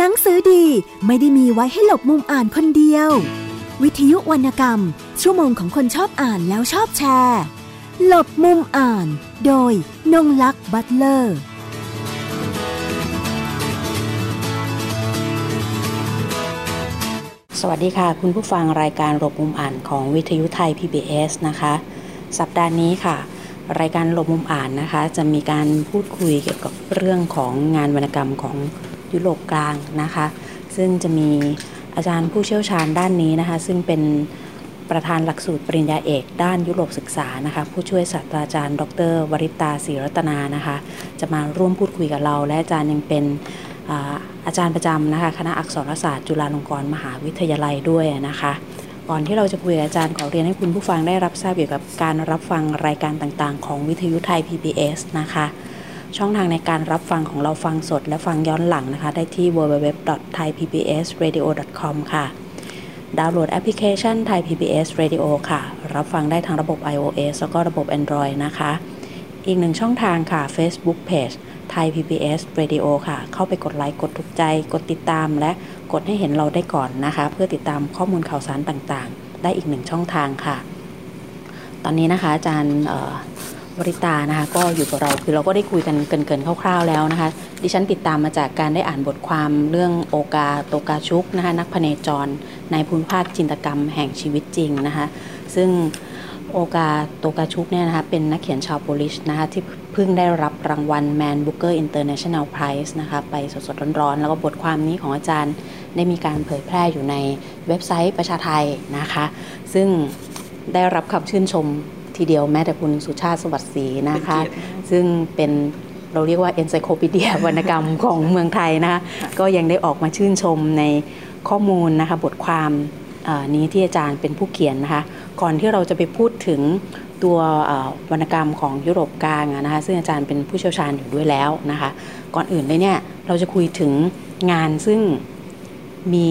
หนังสือดีไม่ได้มีไว้ให้หลบมุมอ่านคนเดียว วิทยุวรรณกรรม ชั่วโมงของคนชอบอ่านแล้วชอบแชร์ หลบมุมอ่าน โดยนงลักษ์บัตเลอร์สวัสดีค่ะ คุณผู้ฟังรายการหลบมุมอ่านของวิทยุไทย PBS นะคะ สัปดาห์นี้ค่ะ รายการหลบมุมอ่านนะคะ จะมีการพูดคุยเกี่ยวกับเรื่องของงานวรรณกรรมของ ยุโรปกลางนะคะ ซึ่งจะมีอาจารย์ผู้เชี่ยวชาญด้านนี้นะคะ ซึ่งเป็นประธานหลักสูตรปริญญาเอก ด้านยุโรปศึกษานะคะผู้ช่วยศาสตราจารย์ ดร วริตาศรีรัตนานะคะ จะมาร่วมพูดคุยกับเรา และอาจารย์ยังเป็นอาอาจารย์ประจำนะคะคณะอักษรศาสตร์จุฬาลงกรณ์มหาวิทยาลัยด้วยนะคะก่อนที่เราจะคุยกับอาจารย์ขอเรียนให้คุณผู้ฟังได้รับทราบเกี่ยวกับการรับฟังรายการต่างๆ ของวิทยุไทย PBS นะคะ ช่องทางในการรับฟังของเราฟังสดและฟังย้อนหลังนะคะ ได้ที่ www.thaipbsradio.com ค่ะ ดาวน์โหลดแอปพลิเคชัน Thai PBS Radio ค่ะ รับฟังได้ทั้งระบบ iOS แล้วก็ระบบ Android นะคะ อีกหนึ่งช่องทางค่ะ Facebook Page Thai PBS Radio ค่ะ เข้าไปกดไลค์กดถูกใจ กดติดตามและกดให้เห็นเราได้ก่อนนะคะ เพื่อติดตามข้อมูลข่าวสารต่างๆ ได้อีกหนึ่งช่องทางค่ะ ตอนนี้นะคะอาจารย์ วริตานะคะก็อยู่กับเราคือเราก็ได้คุยกันเกินๆคร่าวๆแล้วนะคะดิฉันติดตามมาจากการได้อ่านบทความเรื่องโอกาโตกาชุกนะคะนักพเนจร ในภูมิภาคจินตกรรมแห่งชีวิตจริงนะคะซึ่งโอกาโตกาชุกเนี่ยนะคะเป็นนักเขียนชาวโปลิชนะคะที่เพิ่งได้รับรางวัล Man Booker International Prize นะคะไปสดๆร้อนๆ แล้วก็บทความนี้ของอาจารย์ได้มีการเผยแพร่อยู่ในเว็บไซต์ประชาไทยนะคะ ซึ่งได้รับคำชื่นชม ทีเดียวแม้แต่คุณสุชาติสวัสดิ์ศรีนะคะ ซึ่งเป็นเราเรียกว่า encyclopedia วรรณกรรมของเมืองไทยนะคะก็ยังได้ออกมาชื่นชมในข้อมูลนะคะบทความนี้ที่อาจารย์เป็นผู้เขียนนะคะก่อนที่เราจะไปพูดถึงตัววรรณกรรมของยุโรปกลางนะคะซึ่งอาจารย์เป็นผู้เชี่ยวชาญอยู่ด้วยแล้วนะคะก่อนอื่นเลยเนี่ยเราจะคุยถึงงานซึ่งมี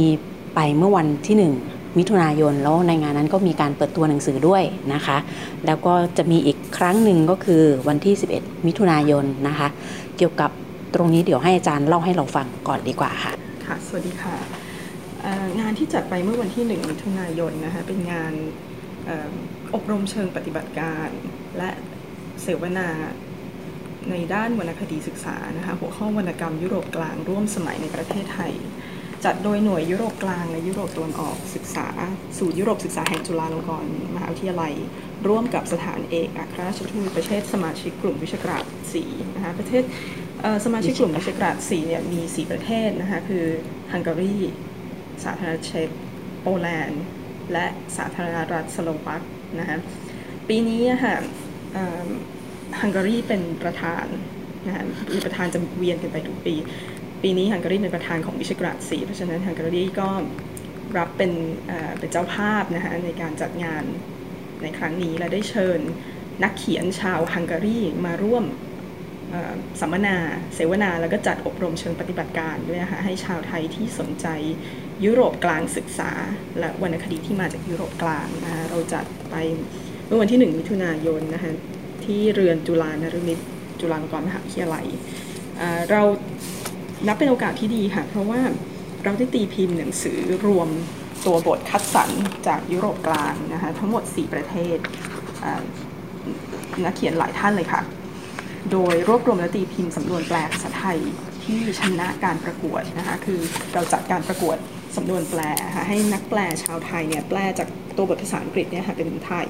ไปเมื่อวันที่หนึ่ง มิถุนายน แล้วในงานนั้นก็มีการเปิดตัวหนังสือด้วยนะคะ แล้วก็จะมีอีกครั้งหนึ่งก็คือวันที่ 11 มิถุนายนนะคะ เกี่ยวกับตรงนี้เดี๋ยวให้อาจารย์เล่าให้เราฟังก่อนดีกว่าค่ะ ค่ะ สวัสดีค่ะ งานที่จัดไปเมื่อวันที่ 1 มิถุนายนนะคะเป็นงานอบรมเชิงปฏิบัติการและเสวนาในด้านวรรณคดีศึกษานะคะหัวข้อวรรณกรรมยุโรปกลางร่วมสมัยในประเทศไทย จัดโดยหน่วยยุโรปกลางและยุโรปตะวันออกศึกษา ศูนย์ยุโรปศึกษาแห่งจุฬาลงกรณ์มหาวิทยาลัย ร่วมกับสถานเอกอัครราชทูตประเทศสมาชิกกลุ่มวิชากราศสีนะคะประเทศสมาชิกกลุ่มวิชากราศสีเนี่ยมี 4 ประเทศนะคะคือฮังการีสาธารณรัฐเช็กโปแลนด์ และสาธารณรัฐสโลวักนะคะปีนี้ค่ะฮังการีเป็นประธานนะคะมีประธานจะเวียนกันไปทุกปี ปีนี้ฮังการีเป็นประธานของวิชกราศสีเพราะฉะนั้นฮังการีก็รับเป็นเป็นเจ้าภาพนะคะในการจัดงานในครั้งนี้และได้เชิญนักเขียนชาวฮังการีมาร่วมสัมมนา เสวนา แล้วก็จัดอบรมเชิงปฏิบัติการด้วยนะคะให้ชาวไทยที่สนใจยุโรปกลางศึกษา และวรรณคดีที่มาจากยุโรปกลางนะคะเราจัดไปเมื่อวันที่ 1 มิถุนายนนะคะที่เรือนจุฬานรมิตจุฬาลงกรณ์มหาวิทยาลัยเรา นับเป็นโอกาสที่ดีค่ะ เพราะว่าเราได้ตีพิมพ์หนังสือรวมตัวบทคัดสรรจากยุโรปกลางนะคะทั้งหมด 4 ประเทศนักเขียนหลายท่านเลยค่ะ โดยรวบรวมและตีพิมพ์สำนวนแปลภาษาไทยที่ชนะการประกวดนะคะคือเราจัดการประกวดสำนวนแปลค่ะให้นักแปลชาวไทยเนี่ยแปลจากตัวบทภาษาอังกฤษเนี่ยค่ะเป็นไทย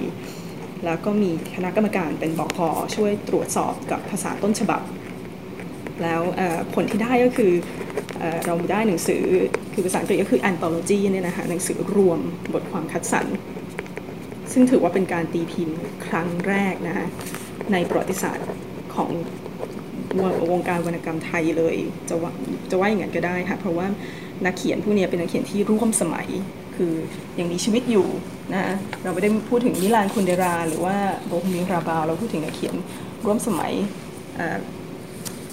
แล้วก็มีคณะกรรมการเป็นบอกอช่วยตรวจสอบกับภาษาต้นฉบับ แล้วผลที่ได้ก็คือเราได้หนังสือคือภาษาอังกฤษก็คือ anthology เนี่ยนะคะหนังสือรวมบทความคัดสรรซึ่งถือว่าเป็นการตีพิมพ์ครั้งแรกนะคะในประวัติศาสตร์ของวงการวรรณกรรมไทยเลยจะว่าจะว่าอย่างนั้นก็ได้ค่ะเพราะว่านักเขียนผู้นี้เป็นนักเขียนที่ร่วมสมัยคือยังมีชีวิตอยู่นะเราไม่ได้พูดถึงนิลานคุณเดรา หรือว่าโบฮมิงราบาว เราพูดถึงนักเขียนร่วมสมัย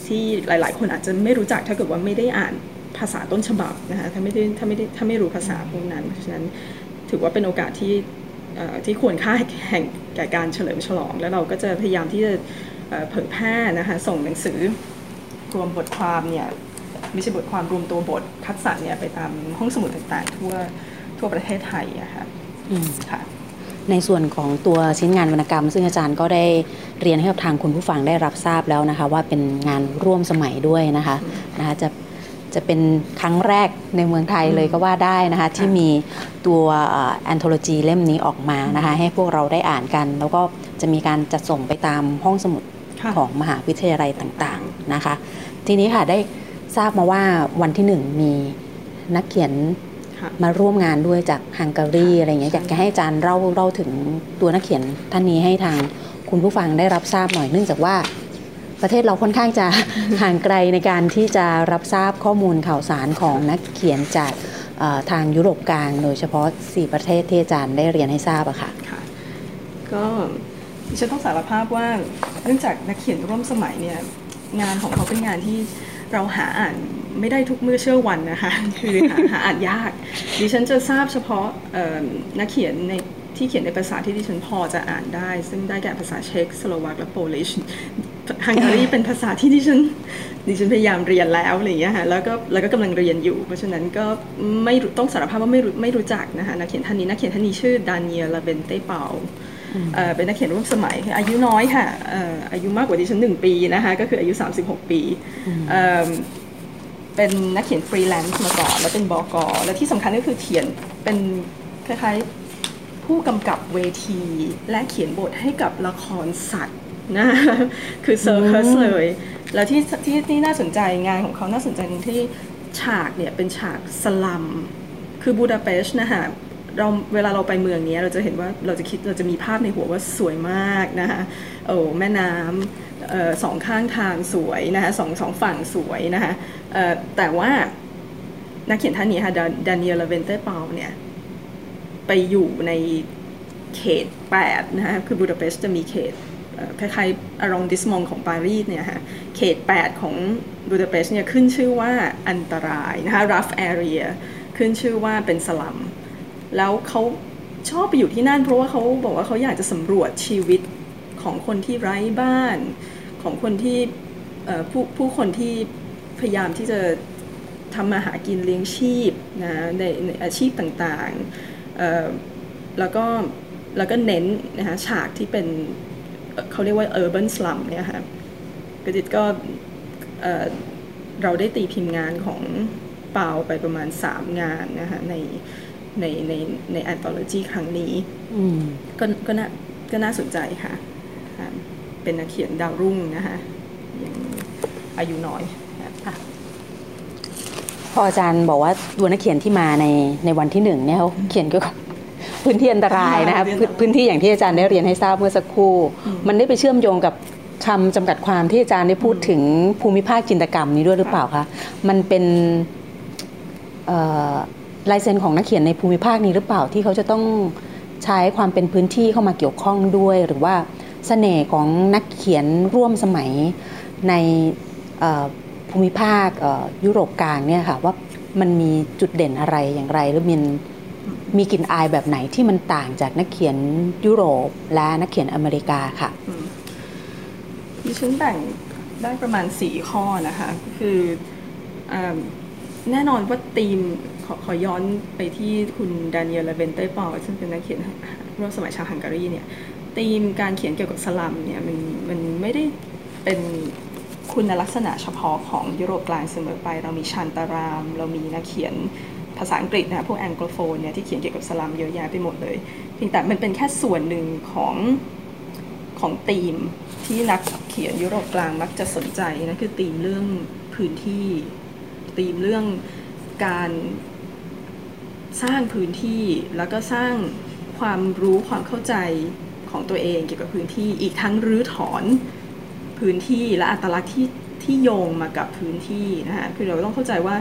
ที่หลาย ๆ คนอาจจะไม่รู้จักถ้าเกิดว่าไม่ได้อ่านภาษาต้นฉบับนะคะถ้าไม่ได้ถ้าไม่ได้ถ้าไม่รู้ภาษาพวกนั้นเพราะฉะนั้นถือว่าเป็นโอกาสที่ที่ควรค่าแห่งแก่การเฉลิมฉลอง แล้วเราก็จะพยายามที่จะเผยแพร่นะคะส่งหนังสือรวมบทความเนี่ยไม่ใช่บทความรวมตัวบทคัดสรรเนี่ยไปตามห้องสมุดต่างๆ ทั่วทั่วประเทศไทยอะค่ะอืมค่ะ ในส่วนของตัวชิ้นงานวรรณกรรม ซึ่งอาจารย์ก็ได้เรียนให้กับทางคุณผู้ฟังได้รับทราบแล้วนะคะ ว่าเป็นงานร่วมสมัยด้วยนะคะนะคะจะจะเป็นครั้งแรกในเมืองไทยเลยก็ว่าได้นะคะที่มีตัวแอนโทโลจีเล่มนี้ออกมานะคะให้พวกเราได้อ่านกัน แล้วก็จะมีการจัดส่งไปตามห้องสมุดค่ะของมหาวิทยาลัยต่างๆนะคะ ทีนี้ค่ะได้ทราบมาว่าวันที่หนึ่งมีนักเขียนค่ะ มาร่วมงานด้วยจากฮังการีอะไรเงี้ยอยากจะให้อาจารย์เล่าเล่าถึงตัวนักเขียนท่านนี้ให้ทางคุณผู้ฟังได้รับทราบหน่อยเนื่องจากว่าประเทศเราค่อนข้างจะห่างไกลในการที่จะรับทราบข้อมูลข่าวสารของนักเขียนจากเอ่อทางยุโรปกลาง โดยเฉพาะ 4 ประเทศที่อาจารย์ได้เรียนให้ทราบอะค่ะค่ะ ก็ดิฉันต้องสารภาพว่าเนื่องจากนักเขียนร่วมสมัยเนี่ยงานของเขาเป็นงานที่เราหาอ่าน ไม่ได้ทุกมื้อเชื่อวันนะคะ คือหาหาอ่านยาก ดิฉันจะทราบเฉพาะเอ่อนักเขียนในที่เขียนในภาษาที่ดิฉันพอจะอ่านได้ ซึ่งได้แก่ภาษาเช็กสโลวากและโปลิชฮังการีเป็นภาษาที่ดิฉันดิฉันพยายามเรียนแล้วอะไรอย่างเงี้ยค่ะแล้วก็แล้วก็กำลังเรียนอยู่ เพราะฉะนั้นก็ไม่รู้ต้องสารภาพว่าไม่รู้ไม่รู้จักนะคะนักเขียนท่านนี้นักเขียนท่านนี้ชื่อดานิเอลเลเวนเตปาลเอ่อเป็นนักเขียนร่วมสมัย อายุน้อยค่ะเอ่ออายุมากกว่าดิฉันหนึ่งปีนะคะก็คืออายุ 36 ปี เอ่อเป็นนักเขียนฟรีแลนซ์มาก่อน แล้วเป็นบอกอและที่สำคัญก็คือเขียนเป็นคล้ายๆผู้กำกับเวที และเขียนบทให้กับละครสัตว์นะคะคือเซอร์คัสเลย แล้วที่ที่ที่น่าสนใจงานของเขาน่าสนใจตรงที่ฉากเนี่ยเป็นฉากสลัม คือบูดาเปสต์นะคะ เราเวลาเราไปเมืองนี้เราจะเห็นว่าเราจะคิดเราจะมีภาพในหัวว่าสวยมากนะคะโอ้แม่น้ำออสองข้างทางสวยนะคะสองสองฝั่งสวยนะคะแต่ว่านักเขียนท่านนี้ค่ะดานิเอลเลเวนเตปาลเนี่ยไปอยู่ในเขต 8 นะคะคือบูดาเปสต์จะมีเขตคล้ายๆ arrondissement ของปารีสเนี่ยค่ะเขต 8 ของบูดาเปสต์เนี่ยขึ้นชื่อว่าอันตรายนะคะ rough area ขึ้นชื่อว่าเป็นสลัม แล้วเขาชอบไปอยู่ที่นั่น เพราะว่าเขาบอกว่าเขาอยากจะสำรวจชีวิตของคนที่ไร้บ้าน ของคนที่ผู้ผู้คนที่พยายามที่จะทำมาหากินเลี้ยงชีพนะในในอาชีพต่างๆแล้วก็แล้วก็เน้นนะคะฉากที่เป็นเขาเรียกว่า urban slum เนี่ยค่ะกระจิตก็เอ่อเราได้ตีพิมพ์งานของเปาไปประมาณ 3 งานนะคะใน ในในในแอนโทโลจีครั้งนี้อืมก็ก็น่าก็น่าสนใจค่ะค่ะ เป็นนักเขียนดาวรุ่งนะคะยังอายุน้อยค่ะพออาจารย์บอกว่าตัวนักเขียนที่มาในในวันที่หนึ่งเนี่ยเขาเขียนเกี่ยวกับพื้นที่อันตรายนะคะอ่าพื้นพื้นที่อย่างที่อาจารย์ได้เรียนให้ทราบเมื่อสักครู่ มันได้ไปเชื่อมโยงกับคำจำกัดความที่อาจารย์ได้พูดถึงภูมิภาคจินตกรรมนี้ด้วยหรือเปล่าคะ มันเป็นเอ่อ ลายเซ็นของนักเขียนในภูมิภาคนี้หรือเปล่าที่เขาจะต้องใช้ความเป็นพื้นที่เข้ามาเกี่ยวข้องด้วย หรือว่าเสน่ห์ของนักเขียนร่วมสมัยในภูมิภาคยุโรปกลางเนี่ยค่ะว่ามันมีจุดเด่นอะไรอย่างไรหรือมันมีกลิ่นอายแบบไหนที่มันต่างจากนักเขียนยุโรปและนักเขียนอเมริกาค่ะดิฉันแบ่งได้ประมาณ 4 ข้อนะคะ คืออแน่นอนว่าธีม ขอขอย้อนไปที่คุณดานิเอลเลเวนเตปาลซึ่งเป็นนักเขียนร่วมสมัยชาวฮังการีเนี่ยธีมการเขียนเกี่ยวกับสลัมเนี่ยมันมันไม่ได้เป็นคุณลักษณะเฉพาะของยุโรปกลางเสมอไป เรามีชันตาราม เรามีนักเขียนภาษาอังกฤษนะพวก Anglophone เนี่ยที่เขียนเกี่ยวกับสลัมเยอะแยะไปหมดเลยเพียงแต่มันเป็นแค่ส่วนหนึ่งของของธีมที่นักเขียนยุโรปกลางมักจะสนใจนะคือธีมเรื่องพื้นที่ธีมเรื่องการ สร้างพื้นที่แล้วก็สร้างความรู้ความเข้าใจของตัวเองเกี่ยวกับพื้นที่อีกทั้งรื้อถอนพื้นที่และอัตลักษณ์ที่ที่โยงมากับพื้นที่นะคะคือเราต้องเข้าใจว่า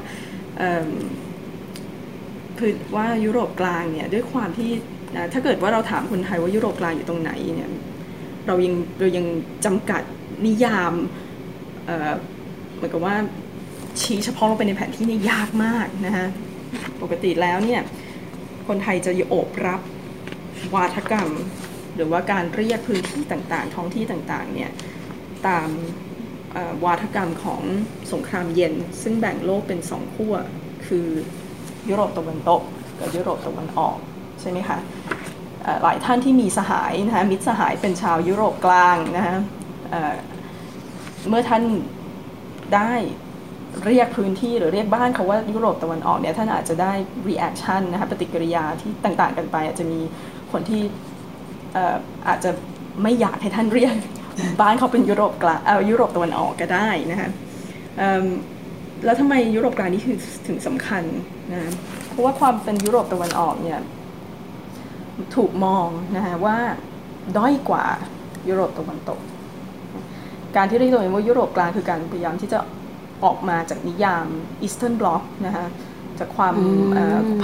คือว่ายุโรปกลางเนี่ยด้วยความที่นะถ้าเกิดว่าเราถามคนไทยว่ายุโรปกลางอยู่ตรงไหนเนี่ยเรายังเรายังจำกัดนิยามเหมือนกับว่าชี้เฉพาะลงไปในแผนที่นี่ยยากมากนะฮะ ปกติแล้วเนี่ยคนไทยจะโอบรับวาทกรรม หรือว่าการเรียกพื้นที่ต่างๆ ท้องที่ต่างๆเนี่ยตามวาทกรรมของสงครามเย็น ซึ่งแบ่งโลกเป็นสองขั้วคือยุโรปตะวันตกกับยุโรปตะวันออกใช่ไหมคะหลายท่านที่มีสหายนะคะมิตรสหายเป็นชาวยุโรปกลางนะคะเมื่อท่านได้ เรียกพื้นที่หรือเรียกบ้านเขาว่ายุโรปตะวันออกเนี่ยท่านอาจจะได้ reaction นะคะปฏิกิริยาที่ต่างๆกันไป อาจจะมีคนที่อาจจะไม่อยากให้ท่านเรียกบ้านเขาเป็นยุโรปกลางเออยุโรปตะวันออกก็ได้นะคะแล้วทำไมยุโรปกลางนี่คือถึงสำคัญนะเพราะว่าความเป็นยุโรปตะวันออกเนี่ยถูกมองนะคะว่าด้อยกว่ายุโรปตะวันตก การที่เรียกตัวเองว่ายุโรปกลางคือการพยายามที่จะ ออกมาจากนิยาม Eastern Bloc นะคะจากความ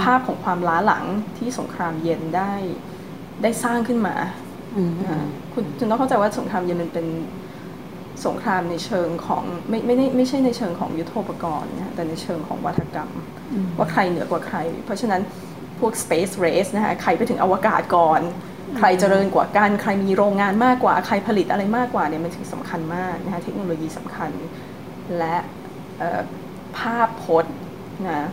ภาพของความล้าหลังที่สงครามเย็นได้ได้สร้างขึ้นมาคุณคุณต้องเข้าใจว่าสงครามเย็นมันเป็นสงครามในเชิงของไม่ไม่ได้ไม่ใช่ในเชิงของยุทโธปกรณ์นะแต่ในเชิงของวัฒกรรม ว่าใครเหนือกว่าใคร เพราะฉะนั้นพวก space race นะคะใครไปถึงอวกาศก่อน ใครเจริญกว่ากันใครมีโรงงานมากกว่า ใครผลิตอะไรมากกว่าเนี่ยมันถึงสำคัญมากนะคะเทคโนโลยีสำคัญ และ ภาพพจน์นะ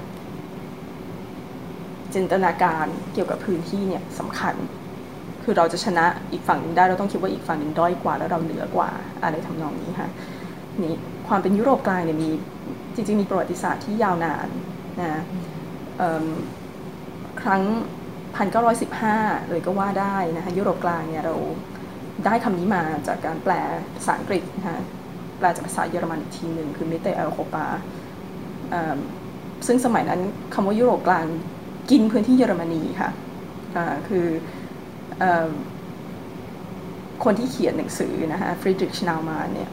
จินตนาการเกี่ยวกับพื้นที่เนี่ยสำคัญ คือเราจะชนะอีกฝั่งหนึ่งได้เราต้องคิดว่าอีกฝั่งหนึ่งด้อยกว่าแล้วเราเหนือกว่าอะไรทำนองนี้ค่ะนี่ความเป็นยุโรปกลางเนี่ยมีจริงๆมีประวัติศาสตร์ที่ยาวนานนะครั้ง 1915 เลยก็ว่าได้นะคะยุโรปกลางเนี่ยเราได้คำนี้มาจากการแปลภาษาอังกฤษนะคะ แปลจากภาษาเยอรมันอีกทีหนึ่งคือมิเตอร์โคปาซึ่งสมัยนั้นคำว่ายุโรปกลางกินพื้นที่เยอรมนีค่ะคือคนที่เขียนหนังสือนะคะฟรีดริชเนามันน์เนี่ย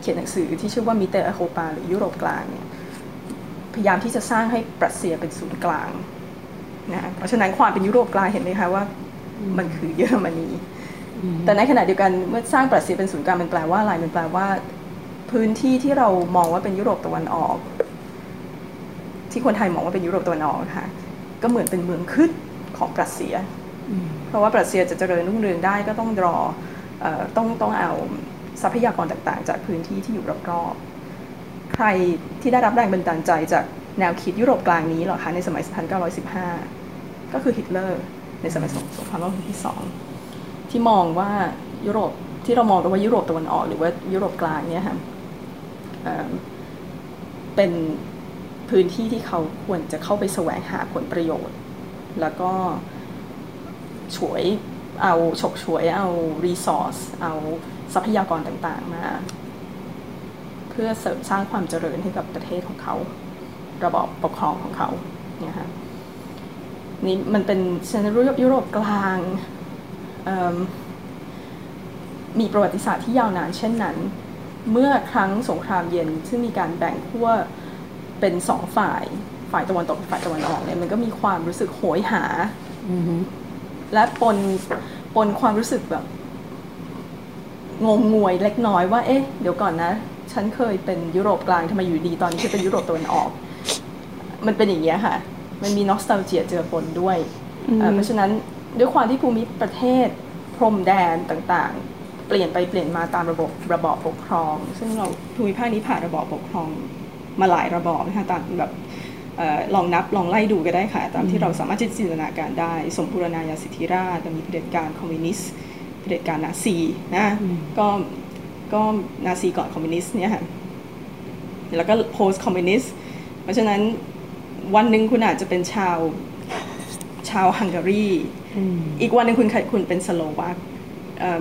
เขียนหนังสือที่ชื่อว่า Mitteleuropa หรือยุโรปกลางเนี่ยพยายามที่จะสร้างให้ปรัสเซียเป็นศูนย์กลางนะเพราะฉะนั้นความเป็นยุโรปกลางเห็นไหมคะว่ามันคือเยอรมนีแต่ในขณะเดียวกันเมื่อสร้างปรัสเซียเป็นศูนย์กลางมันแปลว่าอะไรมันแปลว่า พื้นที่ที่เรามองว่าเป็นยุโรปตะวันออก ที่คนไทยมองว่าเป็นยุโรปตะวันออกค่ะก็เหมือนเป็นเมืองขึ้นของปรัสเซีย เพราะว่าปรัสเซียจะเจริญรุ่งเรืองได้ก็ต้องรอต้องต้องเอาทรัพยากรต่างๆ จากพื้นที่ที่อยู่รอบๆ ใครที่ได้รับแรงบันดาลใจจากแนวคิดยุโรปกลางนี้หรอคะในสมัย 1915 ก็คือฮิตเลอร์ในสมัยสงครามโลกครั้งที่สองที่มองว่ายุโรปที่เรามองกันว่ายุโรปตะวันออกหรือว่ายุโรปกลางเนี่ยค่ะ เป็นพื้นที่ที่เขาควรจะเข้าไปแสวงหาผลประโยชน์ แล้วก็ฉวยเอาฉกฉวยเอารีซอสเอาทรัพยากรต่างๆ มา เพื่อเสริมสร้างความเจริญให้กับประเทศของเขา ระบอบปกครองของเขาเนี่ยค่ะนี่มันเป็นเซนรุยุโรปกลางมีประวัติศาสตร์ที่ยาวนานเช่นนั้น เมื่อครั้งสงครามเย็น ซึ่งมีการแบ่งขั้วเป็นสองฝ่ายฝ่ายตะวันตกฝ่ายตะวันออกเนี่ยมันก็มีความรู้สึกโหยหาและปนปนความรู้สึกแบบงงงวยเล็กน้อยว่า เอ๊ะ เดี๋ยวก่อนนะ ฉันเคยเป็นยุโรปกลางทำไมอยู่ดีตอนนี้ฉันเป็นยุโรปตะวันออก มันเป็นอย่างนี้ค่ะ มันมี nostalgia เจือปนด้วย เพราะฉะนั้นด้วยความที่ภูมิประเทศพรมแดนต่างๆเปลี่ยนไปเปลี่ยนมาตามระบบระบอบปกครอง ซึ่งเราภูมิภาคนี้ผ่านระบอบปกครองมาหลายระบอบนะคะตามแบบลองนับลองไล่ดูก็ได้ค่ะ ตามที่เราสามารถจินตนาการได้ สมบูรณาญาสิทธิราชมีเผด็จการคอมมิวนิสต์เผด็จการนาซีนะก็ก็นาซีก่อนคอมมิวนิสต์เนี่ยค่ะแล้วก็ post คอมมิวนิสต์เพราะฉะนั้นวันหนึ่งคุณอาจจะเป็นชาวชาวฮังการี อีกวันหนึ่งคุณคุณเป็นสโลวาก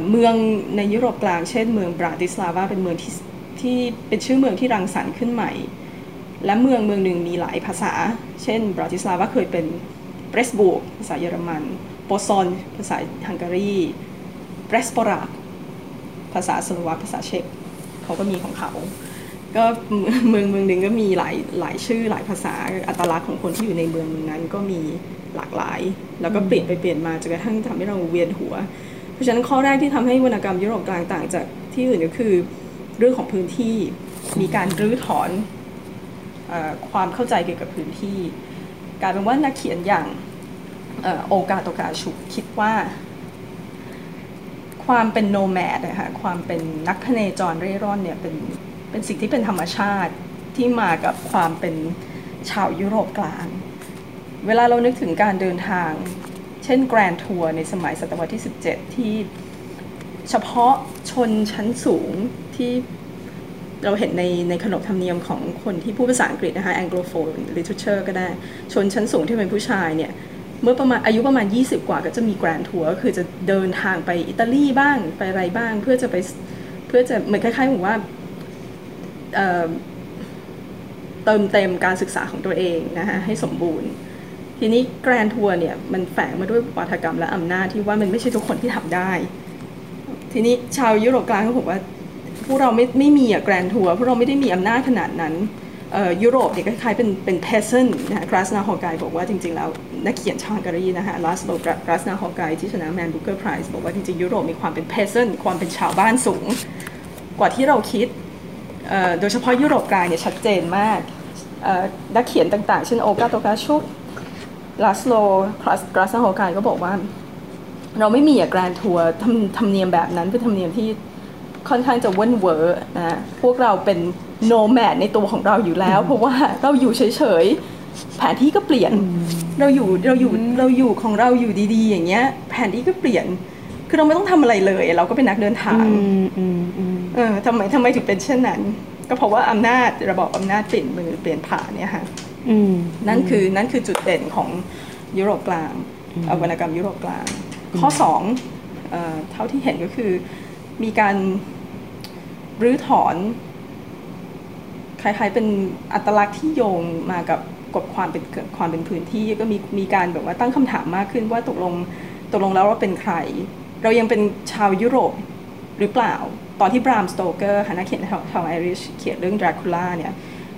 เมืองในยุโรปกลางเช่นเมืองบราติสลาวาเป็นเมืองที่ที่เป็นชื่อเมืองที่รังสรรค์ขึ้นใหม่ และเมืองเมืองหนึ่งมีหลายภาษา เช่นบราติสลาวาเคยเป็นเพรสบูร์กภาษาเยอรมันโปโชนีภาษาฮังการีเบรสปอราภาษาสโลวาภาษาเช็กเขาก็มีของเขา ก็เมืองเมืองหนึ่งก็มีหลายหลายชื่อหลายภาษาอัตลักษณ์ของคนที่อยู่ในเมืองนั้นก็มีหลากหลาย แล้วก็เปลี่ยนไปเปลี่ยนมาจนกระทั่งทำให้เราเวียนหัว ราะฉะนั้นข้อแรกที่ทำให้วรรณกรรมยุโรปกลางต่างจากที่อื่นก็คือเรื่องของพื้นที่มีการรื้อถอนความเข้าใจเกี่ยวกับพื้นที่กลายเป็นว่านักเขียนอย่างโอกาโตกาชุคิดว่าความเป็น nomad นะคะความเป็นนักพเนจรเร่ร่อนเนี่ยเป็นเป็นสิ่งที่เป็นธรรมชาติที่มากับความเป็นชาวยุโรปกลาง เวลาเรานึกถึงการเดินทาง เช่น Grand Tour ในสมัยศตวรรษที่ 17 ที่เฉพาะชนชั้นสูงที่เราเห็นในในขนบธรรมเนียมของคนที่พูดภาษาอังกฤษนะคะ Anglophone literature ก็ได้ ชนชั้นสูงที่เป็นผู้ชายเนี่ย เมื่อประมาณอายุประมาณ 20 กว่าก็จะมีแกรนทัวร์ก็คือจะเดินทางไปอิตาลีบ้างไปอะไรบ้าง เพื่อจะไปเพื่อจะเหมือนคล้ายๆเหมือนว่าเเติมเต็มการศึกษาของตัวเองนะคะให้สมบูรณ์ ทีนี้แกรนทัวร์เนี่ยมันแฝงมาด้วยวัฒกรรมและอำนาจที่ว่ามันไม่ใช่ทุกคนที่ทำได้ ทีนี้ชาวยุโรปกลางเขาบอกว่าพวกเราไม่ไม่มีอะแกรนทัวร์พวกเราไม่ได้มีอำนาจขนาดนั้นยุโรปเนี่ยคล้ายๆเป็นเป็น peasant นะคะกราสนาฮอร์กายบอกว่าจริงๆแล้วนักเขียนชาวฮังการีนะคะลาสโลกราสนาฮอร์กายที่ชนะ Man Booker Prize บอกว่าจริงๆยุโรปมีความเป็น peasant ความเป็นชาวบ้านสูง กว่าที่เราคิดโดยเฉพาะยุโรปกลางเนี่ยชัดเจนมากนักเขียนต่างๆ เช่นโอลกาโตการ์ชุก ลาสโลกราสนาฮอร์กายก็บอกว่า เราไม่มีอะ Grand Tour ธรรมธรรมเนียมแบบนั้นเป็นธรรมเนียมที่ค่อนข้างจะเว้นเวอร์นะพวกเราเป็นโนแมดในตัวของเราอยู่แล้ว เพราะว่าเราอยู่เฉยๆแผนที่ก็เปลี่ยน เราอยู่เราอยู่เราอยู่ของเราอยู่ดีๆ อย่างเงี้ย แผนที่ก็เปลี่ยน คือเราไม่ต้องทำอะไรเลย เราก็เป็นนักเดินทางอืมอืมอืมเออทำไมทำไมถึงเป็นเช่นนั้น ก็เพราะว่าอำนาจระบอบอำนาจเปลี่ยนมือเปลี่ยนผ่านเนี่ยค่ะอืม นั่นคือนั่นคือจุดเด่นของยุโรปกลางเอาวรรณกรรมยุโรปกลาง ข้อสองเอ่อเท่าที่เห็นก็คือมีการรื้อถอนคล้ายๆเป็นอัตลักษณ์ที่โยงมากับกับความเป็นความเป็นพื้นที่ก็มีมีการแบบว่าตั้งคำถามมากขึ้นว่าตกลงตกลงแล้วเราเป็นใคร เรายังเป็นชาวยุโรปหรือเปล่า ตอนที่บรามสโตเกอร์นักเขียนชาวชาวไอริชเขียนเรื่องดราคูล่าเนี่ย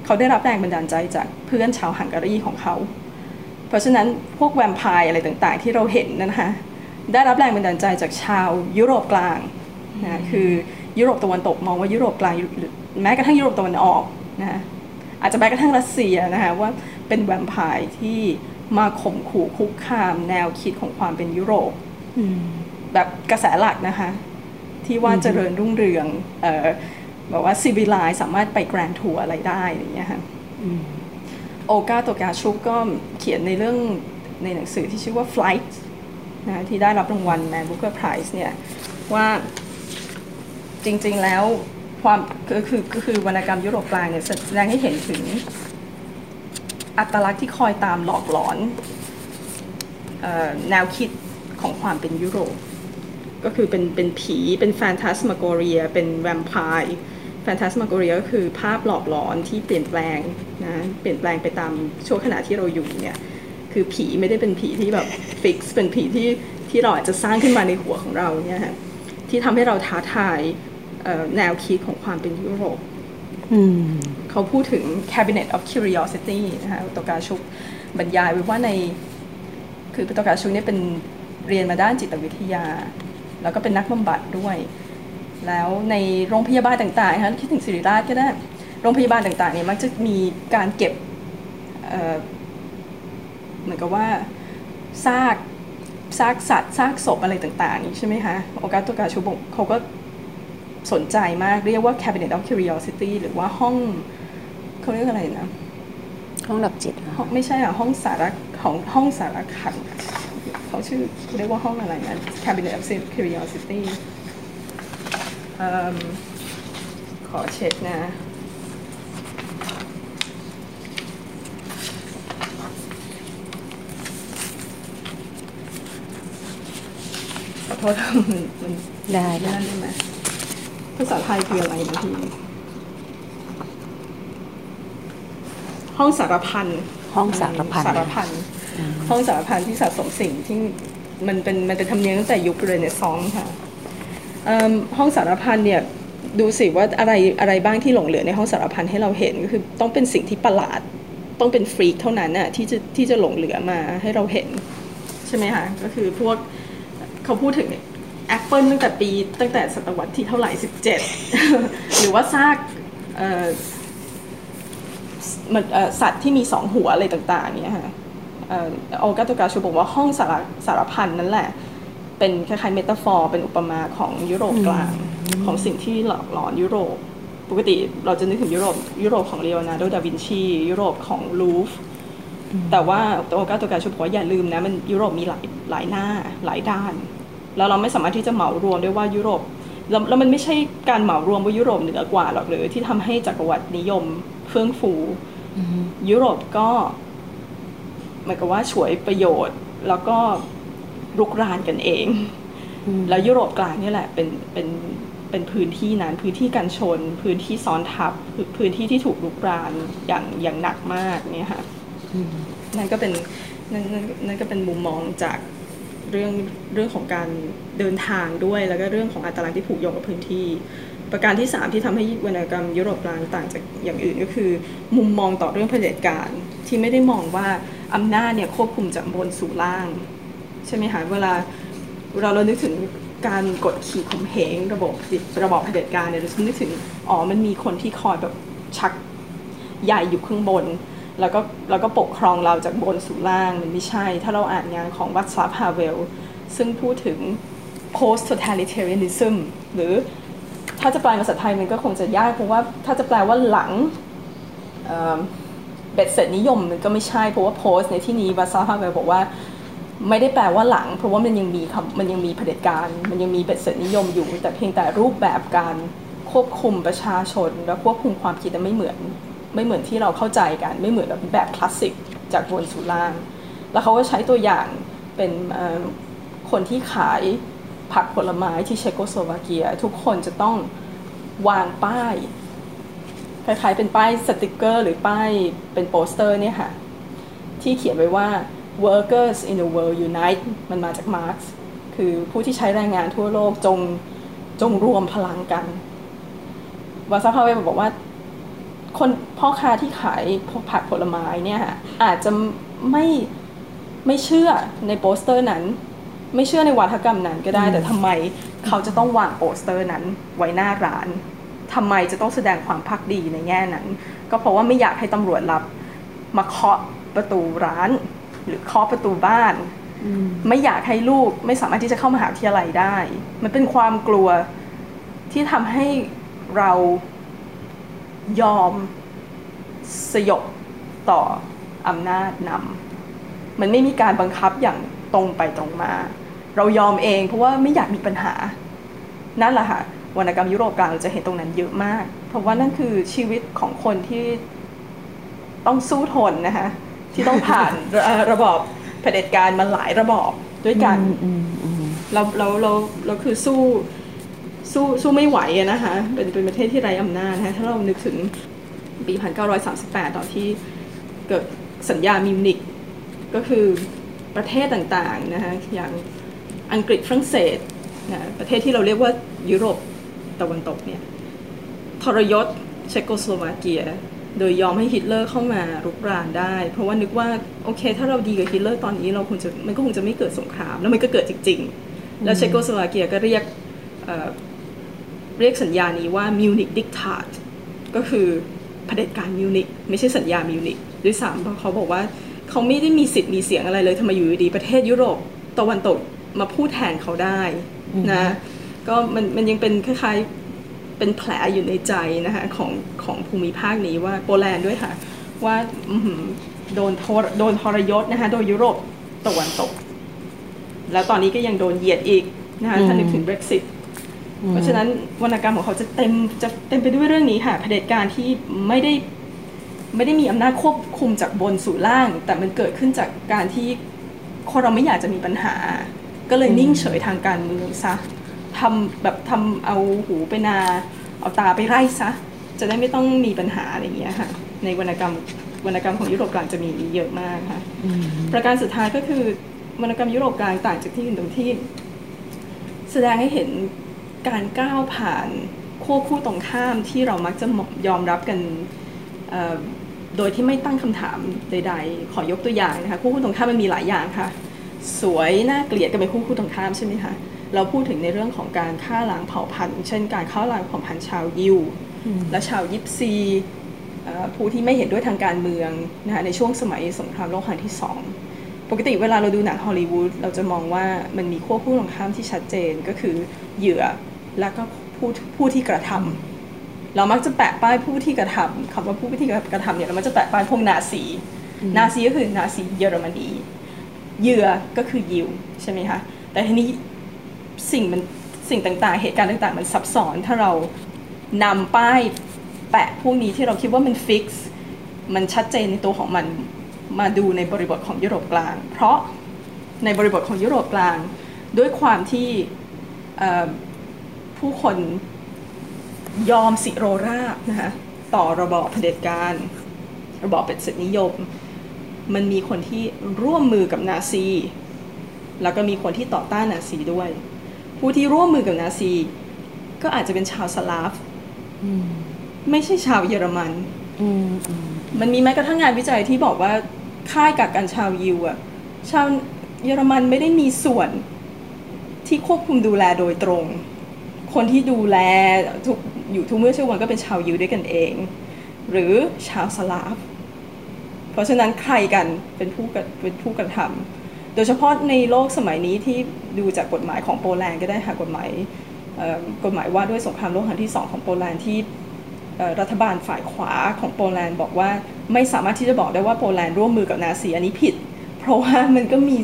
เขาได้รับแรงบันดาลใจจากเพื่อนชาวฮังการีของเขา เพราะฉะนั้นพวกแวมไพร์อะไรต่างๆ ที่เราเห็นนะนะคะได้รับแรงบันดาลใจจากชาวยุโรปกลางนะคือยุโรปตะวันตกมองว่ายุโรปกลางหรือแม้กระทั่งยุโรปตะวันออกนะอาจจะแม้กระทั่งรัสเซียนะคะว่าเป็นแวมไพร์ที่มาข่มขู่คุกคามแนวคิดของความเป็นยุโรปอืมแบบกระแสหลักนะคะ ที่ว่าเจริญรุ่งเรืองเอ่อ แบบว่าซีวิไลสามารถไปแกรนทัวร์อะไรได้อย่างเงี้ยค่ะอืมโอกาโตกาชุกก็เขียนในเรื่องในหนังสือที่ชื่อว่า Flight นะที่ได้รับรางวัล Man Booker Prize เนี่ยว่าจริงๆแล้วความคือคือคือคือวรรณกรรมยุโรปกลางเนี่ยแสดงให้เห็นถึงอัตลักษณ์ที่คอยตามหลอกหลอนเออแนวคิดของความเป็นยุโรป ก็คือเป็นเป็นผีเป็นแฟนตาสมาโกเรีย เป็นแวมไพร์แฟนตาสมาโกเรียก็คือภาพหลอกหลอนที่เปลี่ยนแปลงนะเปลี่ยนแปลงไปตามช่วงขณะที่เราอยู่เนี่ยคือผีไม่ได้เป็นผีที่แบบฟิกซ์เป็นผีที่ที่เราอาจจะสร้างขึ้นมาในหัวของเราเนี่ยฮะที่ทำให้เราท้าทายเอ่อแนวคิดของความเป็นยุโรปอืมเขาพูดถึง cabinet of curiosity นะคะอุตกาชุกบรรยายไว้ว่าใน คืออุตกาชุกเนี่ยเป็นเรียนมาด้านจิตวิทยา แล้วก็เป็นนักบำบัดด้วย แล้วในโรงพยาบาลต่างๆนะคะคิดถึงศิริราชก็ได้ โรงพยาบาลต่างๆเนี่ยมักจะมีการเก็บเอ่อเหมือนกับว่าซากซากสัตว์ซากศพอะไรต่างๆนี่ใช่ไหมคะโอกาโตกาชูบงเขาก็สนใจมากเรียกว่า cabinet of curiosity หรือว่าห้องเขาเรียกอะไรนะ ห้องดับจิตเหรอห้องไม่ใช่อะ ห้องสารของห้องสารคัน เขาชื่อเรียกว่าห้องอะไรนะ cabinet of curiosity เอิ่มขอเช็คนะขอโทษมันมันได้นั่ได้นได้ไหมภาษาไทยคืออะไรนะพี่ห้องสารพันห้องสารพันสารพัน ห้องสารพันที่สะสมสิ่งที่มันเป็นมันเป็นธรรมเนียมตั้งแต่ยุคเรเนซองส์ค่ะห้องสารพันเนี่ยดูสิว่าอะไรอะไรบ้างที่หลงเหลือในห้องสารพันให้เราเห็นก็คือต้องเป็นสิ่งที่ประหลาดต้องเป็นฟรีกเท่านั้นน่ะที่จะที่จะหลงเหลือมาให้เราเห็น ใช่ไหมคะก็คือพวกเขาพูดถึงแอปเปิลตั้งแต่ปีตั้งแต่ศตวรรษที่เท่าไหร่ 17 หรือว่าซากเอ่อสัตว์ที่มีสองหัวอะไรต่างๆเนี่ยค่ะ โอลกาโตการ์ชุกบอกว่าห้องสารสารพันนั่นแหละ เป็นคล้ายๆ metaphor เป็นอุปมาของยุโรปกลางของสิ่งที่หลอกหลอนยุโรป ปกติเราจะนึกถึงยุโรปยุโรปของเลโอนาร์โดดาวินชียุโรปของลูฟแต่ว่าตัวโอลกาโตการ์ชุกบอกว่าอย่าลืมนะมันยุโรปมีหลายหลายหน้าหลายด้าน แล้วเราไม่สามารถที่จะเหมารวมได้ว่ายุโรปแล้วแล้วมันไม่ใช่การเหมารวมว่ายุโรปเหนือกว่าหรอกเลยที่ทำให้จักรวรรดินิยมเฟื่องฟูยุโรปก็ หมายกับว่าฉวยประโยชน์ แล้วก็รุกรานกันเอง แล้วยุโรปกลางนี่แหละเป็นเป็นเป็นพื้นที่นั้นพื้นที่การชน พื้นที่ซ้อนทับพื้นที่ที่ถูกรุกรานอย่างอย่างหนักมากเนี่ยค่ะนั่นก็เป็นนั่นนั่นก็เป็นมุมมองจากเรื่องเรื่องของการเดินทางด้วย แล้วก็เรื่องของอัตลักษณ์ที่ผูกโยงกับพื้นที่ ประการที่ 3 ที่ทำให้วรรณกรรมยุโรปกลางต่างจากอย่างอื่นก็คือ มุมมองต่อเรื่องเผด็จการที่ไม่ได้มองว่า อำนาจเนี่ยควบคุมจากบนสู่ล่าง ใช่ไหมคะเวลาเวลาเรานึกถึงการกดขี่ข่มเหงระบบระบอบเผด็จการเนี่ยเราจะนึกถึงอ๋อมันมีคนที่คอยแบบชักใหญ่อยู่ข้างบน แล้วก็แล้วก็ปกครองเราจากบนสู่ล่างมันไม่ใช่ ถ้าเราอ่านงานของวัตซาพาเวล ซึ่งพูดถึง post totalitarianism หรือถ้าจะแปลภาษาไทยมันก็คงจะยากเพราะว่าถ้าจะแปลว่าหลัง เบ็ดเสร็จนิยมมันก็ไม่ใช่เพราะว่า post ในที่นี้วัตซาพาเวลบอกว่า ไม่ได้แปลว่าหลัง เพราะว่ามันยังมีมันยังมีเผด็จการ มันยังมีเบ็ดเสร็จนิยมอยู่ แต่เพียงแต่รูปแบบการควบคุมประชาชน และควบคุมความคิดไม่เหมือน ไม่เหมือนที่เราเข้าใจกัน ไม่เหมือนแบบแบบคลาสสิกจากบนสู่ล่าง แล้วเขาก็ใช้ตัวอย่างเป็นคนที่ขายผักผลไม้ที่เชโกสโลวาเกีย ทุกคนจะต้องวางป้าย คล้ายๆเป็นป้ายสติกเกอร์ หรือป้ายเป็นโปสเตอร์เนี่ยค่ะ ที่เขียนไว้ว่า workers in the world unite มันมาจากมาร์กซ์คือผู้ที่ใช้แรงงานทั่วโลกจงจงรวมพลังกันวาตสลัฟฮาเวลบอกว่า คนพ่อค้าที่ขายผักผลไม้เนี่ยอาจจะไม่ไม่เชื่อในโปสเตอร์นั้น ไม่เชื่อในวาทกรรมนั้นก็ได้ แต่ทำไมเขาจะต้องวางโปสเตอร์นั้นไว้หน้าร้าน ทำไมจะต้องแสดงความภักดีในแง่นั้น ก็เพราะว่าไม่อยากให้ตำรวจลับมาเคาะประตูร้าน หรือเคาะประตูบ้าน ไม่อยากให้ลูกไม่สามารถที่จะเข้ามหาวิทยาลัยได้ มันเป็นความกลัวที่ทำให้เรายอมสยบต่ออำนาจนำมันไม่มีการบังคับอย่างตรงไปตรงมา เรายอมเองเพราะว่าไม่อยากมีปัญหา นั่นแหละค่ะ วรรณกรรมยุโรปกลางจะเห็นตรงนั้นเยอะมาก เพราะว่านั่นคือชีวิตของคนที่ต้องสู้ทนนะคะที่ต้องผ่านระบอบเผด็จการมาหลายระบอบด้วยกันเราเราเราเราคือสู้สู้สู้ไม่ไหวนะคะเป็นเป็นประเทศที่ไร้อำนาจนะถ้าเรานึกถึงปี 1938 ตอนที่เกิดสัญญามิวนิกก็คือประเทศต่างๆนะคะอย่างอังกฤษฝรั่งเศสนะประเทศที่เราเรียกว่ายุโรป ตะวันตกเนี่ยทรยศเชโกสโลวาเกีย โดยยอมให้ฮิตเลอร์เข้ามารุกรานได้ เพราะว่านึกว่าโอเค ถ้าเราดีกับฮิตเลอร์ตอนนี้เราคงจะมันก็คงจะไม่เกิดสงคราม แล้วมันก็เกิดจริง ๆ แล้วเชโกสโลวาเกียก็เรียกเรียกสัญญานี้ว่า Munich Diktat ก็คือเผด็จการมิวนิกไม่ใช่สัญญามิวนิกด้วยซ้ำเพราะเขาบอกว่าเขาไม่ได้มีสิทธิ์มีเสียงอะไรเลยทำไมอยู่ดีประเทศยุโรปตะวันตกมาพูดแทนเขาได้นะ ก็มันมันยังเป็นคล้ายเป็นแผลอยู่ในใจนะคะของของภูมิภาคนี้ว่าโปแลนด์ด้วยค่ะ ว่าโดนโดนทรยศนะคะโดยยุโรปตะวันตก แล้วตอนนี้ก็ยังโดนเหยียดอีกนะคะถ้านึกถึง Brexit เพราะฉะนั้นวรรณกรรมของเขาจะเต็มจะเต็มไปด้วยเรื่องนี้ค่ะเผด็จการที่ไม่ได้ไม่ได้มีอำนาจควบคุมจากบนสู่ล่าง แต่มันเกิดขึ้นจากการที่คนเราไม่อยากจะมีปัญหา ก็เลยนิ่งเฉยทางการเมืองซะ ทำแบบทำเอาหูไปนา เอาตาไปไร่ซะ จะได้ไม่ต้องมีปัญหาอะไรอย่างเงี้ยค่ะ ในวรรณกรรมวรรณกรรมของยุโรปกลางจะมีเยอะมากค่ะ ประการสุดท้ายก็คือวรรณกรรมยุโรปกลางต่างจากที่อื่นตรงที่ แสดงให้เห็นการก้าวผ่านขั้วคู่ตรงข้ามที่เรามักจะยอมรับกันโดยที่ไม่ตั้งคำถามใด ๆ ขอยกตัวอย่างนะคะคู่คู่ตรงข้ามมันมีหลายอย่างค่ะ สวยน่าเกลียดกันเป็นคู่คู่ตรงข้ามใช่ไหมคะ เราพูดถึงในเรื่องของการฆ่าล้างเผ่าพันธุ์ เช่น การฆ่าล้างเผ่าพันธุ์ชาวยิว และชาวยิปซีผู้ที่ไม่เห็นด้วยทางการเมืองนะคะในช่วงสมัยสงครามโลกครั้งที่สองปกติเวลาเราดูหนังฮอลลีวูดเราจะมองว่ามันมีขั้วผู้ตรงข้ามที่ชัดเจนก็คือเหยื่อและก็ผู้ผู้ที่กระทำเรามักจะแปะป้ายผู้ที่กระทำคำว่าผู้ที่กระทำเนี่ยเรามักจะแปะป้ายพวกนาซีนาซีก็คือนาซีเยอรมนีเหยื่อก็คือยิวใช่ไหมคะแต่ทีนี้ สิ่งมันสิ่งต่างๆ เหตุการณ์ต่างๆ มันซับซ้อนถ้าเรานำป้ายแปะพวกนี้ที่เราคิดว่ามัน fix มันชัดเจนในตัวของมันมาดูในบริบทของยุโรปกลาง เพราะในบริบทของยุโรปกลาง ด้วยความที่ผู้คนยอมสิโรราบนะคะต่อระบอบเผด็จการ ระบอบเป็นสิทธินิยม มันมีคนที่ร่วมมือกับนาซี แล้วก็มีคนที่ต่อต้านนาซีด้วย ผู้ที่ร่วมมือกับนาซี ก็อาจจะเป็นชาวสลาฟไม่ใช่ชาวเยอรมันมันมีแม้กระทั่งงานวิจัยที่บอกว่าค่ายกักกันชาวยิวอะชาวเยอรมันไม่ได้มีส่วนที่ควบคุมดูแลโดยตรง คนที่ดูแลทุกอยู่ทุกเมื่อเชื่อวันก็เป็นชาวยิวด้วยกันเอง หรือชาวสลาฟ เพราะฉะนั้นใครกันเป็นผู้เป็นผู้กระทำ โดยเฉพาะในโลกสมัยนี้ที่ดูจากกฎหมายของโปแลนด์ก็ได้ค่ะกฎหมายกฎหมายว่าด้วยสงครามโลกครั้งที่สองของโปแลนด์ที่รัฐบาลฝ่ายขวาของโปแลนด์บอกว่าไม่สามารถที่จะบอกได้ว่าโปแลนด์ร่วมมือกับนาซีอันนี้ผิด เพราะว่ามันก็มี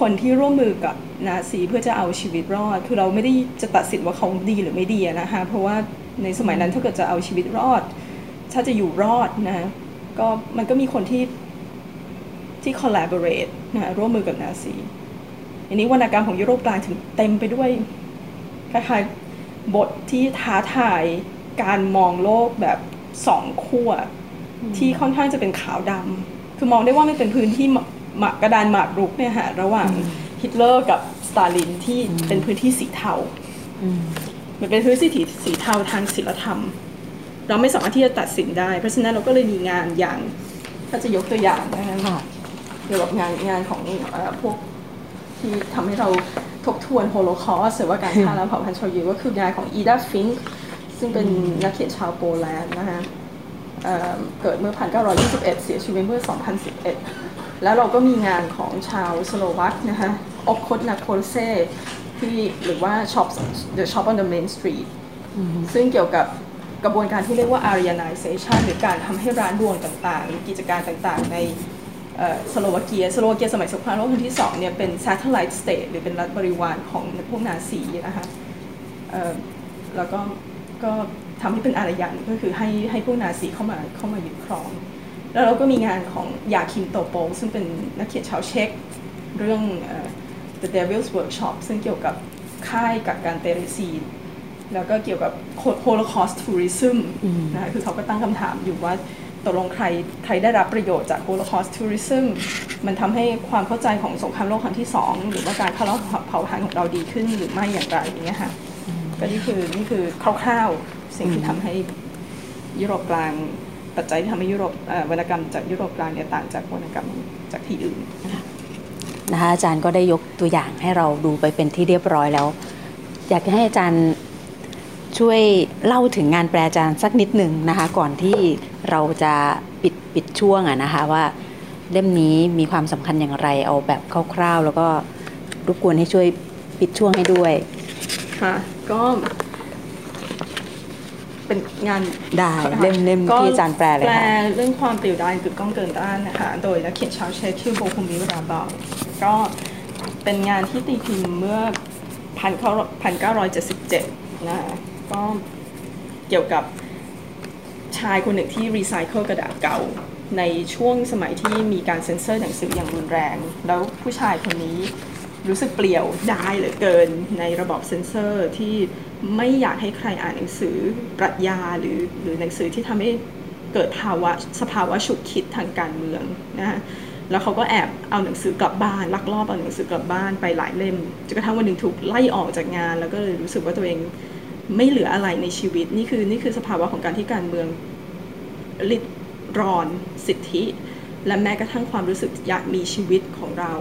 คนที่ร่วมมือกับนาซีเพื่อจะเอาชีวิตรอด คือเราไม่ได้จะตัดสินว่าเขาดีหรือไม่ดีนะคะเพราะว่าในสมัยนั้นถ้าเกิดจะเอาชีวิตรอด ถ้าจะอยู่รอดนะก็มันก็มีคนที่ที่ collaborate นะร่วมมือกับนาซีอันนี้วรรณกรรมของยุโรปกลางถึงเต็มไปด้วยคล้ายๆบทที่ท้าทายการมองโลกแบบสองขั้วที่ค่อนข้างจะเป็นขาวดำคือมองได้ว่าไม่เป็นพื้นที่หมากกระดานหมากรุกเนี่ยฮะระหว่างฮิตเลอร์กับสตาลินที่เป็นพื้นที่สีเทามันเป็นพื้นที่สีสีเทาทางศิลธรรม เราไม่สามารถที่จะตัดสินได้ เพราะฉะนั้นเราก็เลยมีงานอย่างถ้าจะยกตัวอย่างนะคะ เกี่ยวกับงานงานของพวกที่ทำให้เราทบทวนโฮโลคอสหรือว่าการฆ่าล้างเผ่าพันธุ์ชาวยิวก็คืองานของอีดาฟิงค์ซึ่งเป็นนักเขียนชาวโปแลนด์นะคะเกิดเมื่อ 1921 เสียชีวิตเมื่อ 2011 แล้วเราก็มีงานของชาวสโลวักนะคะ Obchod na korze ที่หรือว่า Shop The Shop on the Main Street ซึ่งเกี่ยวกับกระบวนการที่เรียกว่า Aryanization หรือการทำให้ร้านรวงต่างๆกิจการต่างๆ ใน สโลวาเกีย สโลวาเกียสมัยสงครามโลกครั้งที่สองเนี่ยเป็น satellite state หรือเป็นรัฐบริวารของพวกนาซีนะคะแล้วก็ก็ทำให้เป็นอารยันก็คือให้ให้พวกนาซีเข้ามาเข้ามายึดครอง แล้วเราก็มีงานของยาคิมโตโป ซึ่งเป็นนักเขียนชาวเช็กเรื่อง The Devil's Workshop ซึ่งเกี่ยวกับค่ายกักการเตเรซีนแล้วก็เกี่ยวกับ Holocaust Tourism นะคะคือเขาก็ตั้งคำถามอยู่ว่า ตกลงใครใครได้รับประโยชน์จาก Holocaust Tourism มันทำให้ความเข้าใจของสงครามโลกครั้งที่สองหรือว่าการฆ่าล้างเผ่าพันธุ์ของเราดีขึ้นหรือไม่อย่างไรอย่างเงี้ยค่ะก็นี่คือนี่คือคร่าวๆสิ่งที่ทำให้ยุโรปกลางปัจจัยที่ทำให้ยุโรปวรรณกรรมจากยุโรปกลางเนี่ยต่างจากวรรณกรรมจากที่อื่นนะคะอาจารย์ก็ได้ยกตัวอย่างให้เราดูไปเป็นที่เรียบร้อยแล้ว อยากให้อาจารย์ ช่วยเล่าถึงงานแปลอาจารย์สักนิดหนึ่งนะคะ ก่อนที่เราจะปิดปิดช่วงอะนะคะว่าเล่มนี้มีความสำคัญอย่างไรเอาแบบคร่าวๆ แล้วก็รบกวนให้ช่วยปิดช่วงให้ด้วยค่ะ ก็เป็นงานได้เล่มเล่มที่อาจารย์แปลเลยค่ะแปลเรื่องความเปลี่ยวได้คือก้องเกินต้านนะคะ โดยนักเขียนชาวเชคชื่อโบคุมิราบาก็เป็นงานที่ตีพิมพ์เมื่อพันพันเก้าร้อยเจ็ดสิบเจ็ดนะคะ ก็เกี่ยวกับชายคนหนึ่งที่รีไซเคิลกระดาษเก่า ในช่วงสมัยที่มีการเซ็นเซอร์หนังสืออย่างรุนแรง แล้วผู้ชายคนนี้รู้สึกเปลี่ยวดายเหลือเกินในระบบเซ็นเซอร์ที่ไม่อยากให้ใครอ่านหนังสือปรัชญาหรือหรือหนังสือที่ทำให้เกิดภาวะสภาวะฉุกคิดทางการเมืองนะฮะแล้วเขาก็แอบเอาหนังสือกลับบ้านลักลอบเอาหนังสือกลับบ้านไปหลายเล่มจนกระทั่งวันหนึ่งถูกไล่ออกจากงาน แล้วก็เลยรู้สึกว่าตัวเอง ไม่เหลืออะไรในชีวิต นี่คือนี่คือสภาวะของการที่การเมืองริดรอนสิทธิ และแม้กระทั่งความรู้สึกอยากมีชีวิตของเรา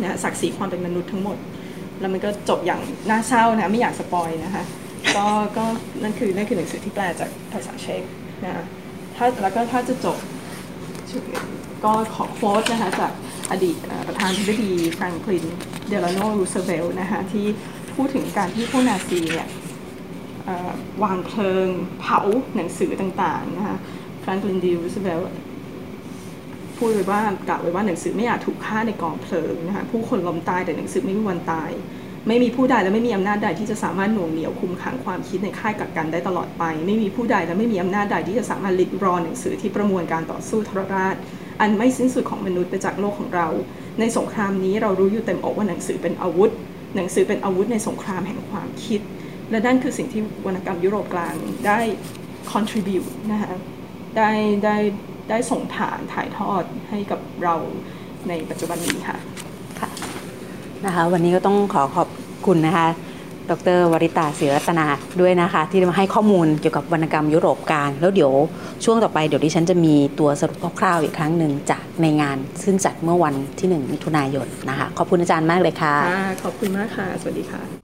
นะศักดิ์ศรีความเป็นมนุษย์ทั้งหมด แล้วมันก็จบอย่างน่าเศร้านะไม่อยากสปอยนะคะก็ก็นั่นคือนั่นคือหนังสือที่แปลจากภาษาเช็กนะถ้าแล้วก็ถ้าจะจบก็ขอ quote นะคะจากอดีตประธานธิบดีแฟรงคลินเดลาโนรูสเวลต์นะคะที่พูดถึงการที่พวกนาซีเนี่ย วางเพลิงเผาหนังสือต่างๆนะคะแฟรงคลินดีรูสเวลต์พูดไว้ว่ากล่าวไว้ว่าหนังสือไม่อาจถูกฆ่าในกองเพลิงนะคะผู้คนล้มตายแต่หนังสือไม่มีวันตาย ไม่มีผู้ใดและไม่มีอำนาจใดที่จะสามารถหน่วงเหนี่ยวคุมขังความคิดในค่ายกักกันได้ตลอดไป ไม่มีผู้ใดและไม่มีอำนาจใดที่จะสามารถลิดรอนหนังสือที่ประมวลการต่อสู้ทรราช อันไม่สิ้นสุดของมนุษย์ไปจากโลกของเรา ในสงครามนี้เรารู้อยู่เต็มอกว่าหนังสือเป็นอาวุธ หนังสือเป็นอาวุธในสงครามแห่งความคิด และนั่นคือสิ่งที่วรรณกรรมยุโรปกลางได้ contribute นะคะได้ได้ได้ส่งฐานถ่ายทอดให้กับเราในปัจจุบันนี้ค่ะค่ะนะคะวันนี้ก็ต้องขอขอบคุณนะคะดรวริตาศิรัตนาด้วยนะคะ ที่มาให้ข้อมูลเกี่ยวกับวรรณกรรมยุโรปกลาง แล้วเดี๋ยวช่วงต่อไปเดี๋ยวดิฉันจะมีตัวสรุปคร่าวๆอีกครั้งหนึ่งจากในงาน ซึ่งจัดเมื่อวันที่1มิถุนายนนะคะ ขอบคุณอาจารย์มากเลยค่ะ ขอบคุณมากค่ะ สวัสดีค่ะ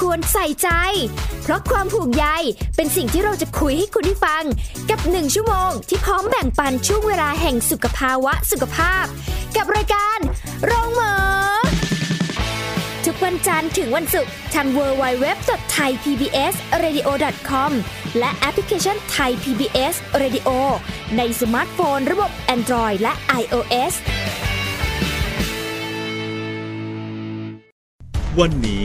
ควรใส่ใจ เพราะความผูกใยเป็นสิ่งที่เราจะคุยให้คุณได้ฟัง กับหนึ่งชั่วโมงที่พร้อมแบ่งปันช่วงเวลาแห่งสุขภาวะสุขภาพ กับรายการโรงหมอ ทุกวันจันทร์ถึงวันศุกร์ทาง www.thaipbsradio.com และแอปพลิเคชัน Thai PBS Radio ในสมาร์ทโฟน ระบบ Android และ iOS วันนี้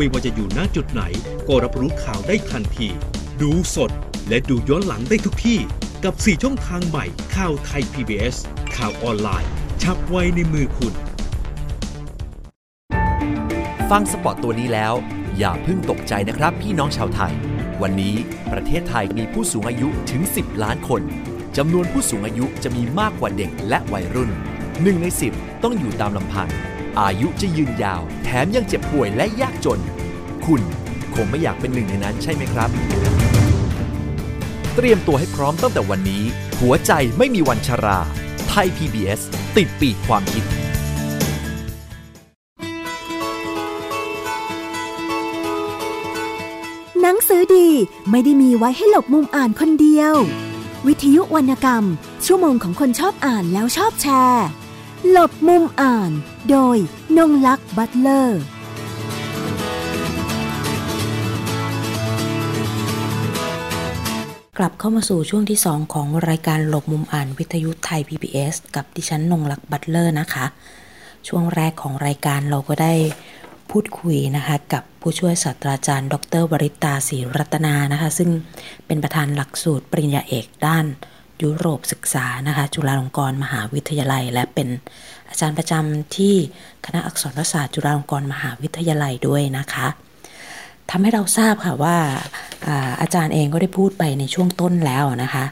ไม่ว่าจะอยู่ณจุดไหน ก็รับรู้ข่าวได้ทันที ดูสดและดูย้อนหลังได้ทุกที่ กับ 4 ช่องทางใหม่ข่าวไทย PBS ข่าวออนไลน์ ชับไว้ในมือคุณ ฟังสปอตตัวนี้แล้ว อย่าเพิ่งตกใจนะครับพี่น้องชาวไทย วันนี้ประเทศไทยมีผู้สูงอายุถึง 10 ล้านคนจำนวนผู้สูงอายุจะมีมากกว่าเด็กและวัยรุ่นหนึ่งใน10 ต้องอยู่ตามลำพัง อายุจะยืนยาว แถมยังเจ็บป่วยและยากจน คุณคงไม่อยากเป็นหนึ่งในนั้นใช่ไหมครับ เตรียมตัวให้พร้อมตั้งแต่วันนี้ หัวใจไม่มีวันชรา ไทย PBS ติดปีกความคิดหนังสือดีไม่ได้มีไว้ให้หลบมุมอ่านคนเดียว วิทยุวรรณกรรม ชั่วโมงของคนชอบอ่านแล้วชอบแชร์ หลบมุมอ่าน โดยนงลักษ์บัตเลอร์ กลับเข้ามาสู่ช่วงที่ 2 ของรายการหลบมุมอ่านวิทยุไทย PBS กับดิฉันนงลักษ์บัตเลอร์นะคะ ช่วงแรกของรายการเราก็ได้พูดคุยนะคะกับผู้ช่วยศาสตราจารย์ ดรวริตาศรีรัตนานะคะ ซึ่งเป็นประธานหลักสูตรปริญญาเอกด้านยุโรปศึกษานะคะ จุฬาลงกรณ์มหาวิทยาลัย และเป็น อาจารย์ประจำที่คณะอักษรศาสตร์จุฬาลงกรณ์มหาวิทยาลัยด้วยนะคะทำให้เราทราบค่ะว่าอาอาจารย์เองก็ได้พูดไปในช่วงต้นแล้วนะคะ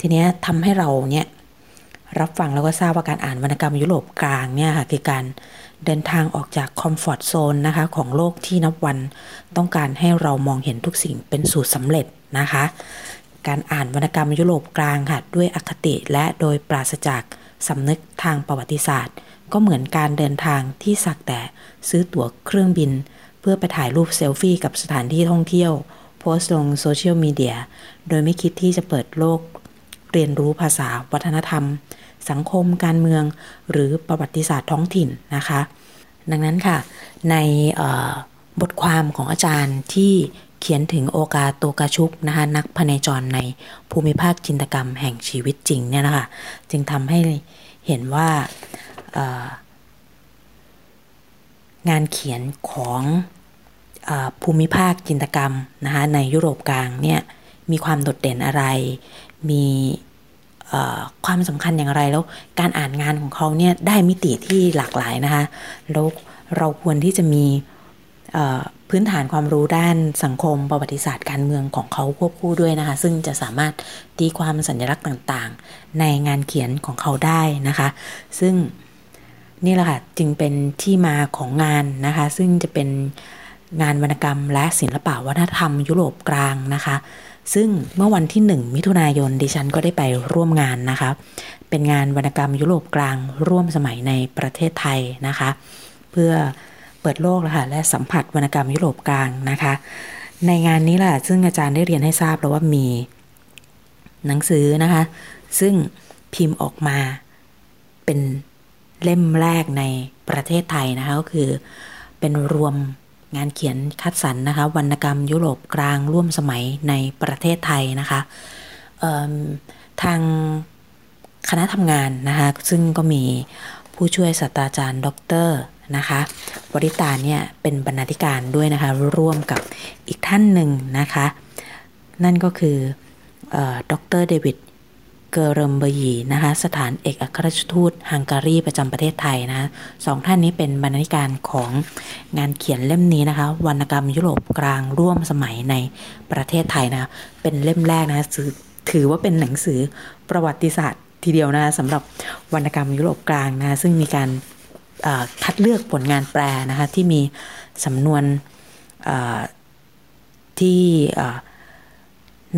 ทีนี้ทำให้เราเนี่ยรับฟังแล้วก็ทราบว่าการอ่านวรรณกรรมยุโรปกลางเนี่ยค่ะคือการเดินทางออกจากคอมฟอร์ทโซนนะคะของโลกที่นับวันต้องการให้เรามองเห็นทุกสิ่งเป็นสูตรสำเร็จนะคะ การอ่านวรรณกรรมยุโรปกลางค่ะด้วยอคติและโดยปราศจาก สำนึกทางประวัติศาสตร์ ก็เหมือนการเดินทางที่สักแต่ซื้อตั๋วเครื่องบิน เพื่อไปถ่ายรูปเซลฟี่กับสถานที่ท่องเที่ยว โพสต์ลงโซเชียลมีเดีย โดยไม่คิดที่จะเปิดโลก เรียนรู้ภาษาวัฒนธรรม สังคมการเมือง หรือประวัติศาสตร์ท้องถิ่นนะคะ ดังนั้นค่ะ ในบทความของอาจารย์ที่ ขียนถึงโอกาโตกาชุกนะคะนักพเนจรในภูมิภาคจินตกรรมแห่งชีวิตจริงเนี่ยนะคะจึงทำให้เห็นว่างานเขียนของอภูมิภาคจินตกรรมนะคะในยุโรปกลางเนี่ยมีความโดดเด่นอะไร มีความสำคัญอย่างไรแล้วการอ่านงานของเขาเนี่ยได้มิติที่หลากหลายนะคะแล้วเราควรที่จะมี พื้นฐานความรู้ด้านสังคมประวัติศาสตร์การเมืองของเขาควบคู่ด้วยนะคะ ซึ่งจะสามารถตีความสัญลักษณ์ต่างๆ ในงานเขียนของเขาได้นะคะ ซึ่งนี่แหละค่ะจึงเป็นที่มาของงานนะคะ ซึ่งจะเป็นงานวรรณกรรมและศิลปะวัฒนธรรมยุโรปกลางนะคะ ซึ่งเมื่อวันที่ 1 มิถุนายนดิฉันก็ได้ไปร่วมงานนะคะ เป็นงานวรรณกรรมยุโรปกลางร่วมสมัยในประเทศไทยนะคะ เพื่อ เปิดโลกแล้วค่ะและสัมผัสวรรณกรรมยุโรปกลางนะคะ ในงานนี้แหละซึ่งอาจารย์ได้เรียนให้ทราบแล้วว่ามี หนังสือนะคะ ซึ่งพิมพ์ออกมาเป็นเล่มแรกในประเทศไทยนะคะก็คือเป็นรวมงานเขียนคัดสรรนะคะวรรณกรรมยุโรปกลางร่วมสมัยในประเทศไทยนะคะทางคณะทำงานนะคะซึ่งก็มีผู้ช่วยศาสตราจารย์ ดร นะคะบริตาเนี่ยเป็นบรรณาธิการด้วยนะคะ ร่วมกับอีกท่านหนึ่งนะคะ นั่นก็คือดรเดวิดเกอร์เรมเบยีนะคะ สถานเอกอัครราชทูตฮังการีประจำประเทศไทยนะสองท่านนี้เป็นบรรณาธิการของงานเขียนเล่มนี้นะคะ วรรณกรรมยุโรปกลางร่วมสมัยในประเทศไทยนะเป็นเล่มแรกนะถือว่าเป็นหนังสือประวัติศาสตร์ทีเดียวนะสำหรับวรรณกรรมยุโรปกลางนะซึ่งมีการ คัดเลือกผลงานแปลนะคะที่มีสำนวนที่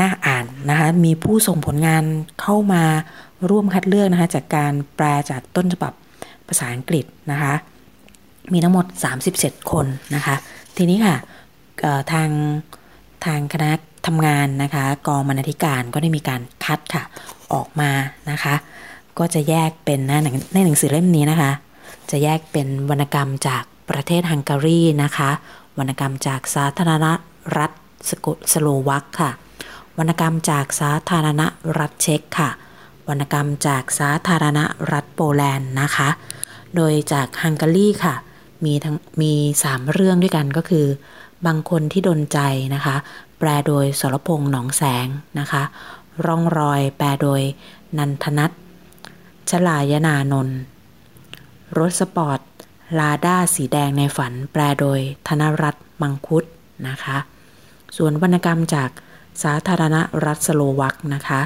น่าอ่านนะคะมีผู้ส่งผลงานเข้ามาร่วมคัดเลือกนะคะจากการแปลจากต้นฉบับภาษาอังกฤษนะคะมีทั้งหมด 37 คนนะคะทีนี้ค่ะทางทางคณะทำงานนะคะกองบรรณาธิการก็ได้มีการคัดค่ะออกมานะคะก็จะแยกเป็นในในหนังสือเล่มนี้นะคะ จะแยกเป็นวรรณกรรมจากประเทศฮังการีนะคะ วรรณกรรมจากสาธารณรัฐสกสโลวักค่ะ วรรณกรรมจากสาธารณรัฐเช็กค่ะ วรรณกรรมจากสาธารณรัฐโปแลนด์นะคะ โดยจากฮังการีค่ะ มีทั้งมีสามเรื่องด้วยกันก็คือ บางคนที่ดนใจนะคะ แปลโดยสรพงษ์หนองแสงนะคะ ร่องรอยแปลโดยนันทนัทชลายนานนท์ รถสปอร์ต ลาด้าสีแดงในฝันแปลโดยธนรัตน์มังคุดนะคะ ส่วนวรรณกรรมจากสาธารณรัฐสโลวักนะคะ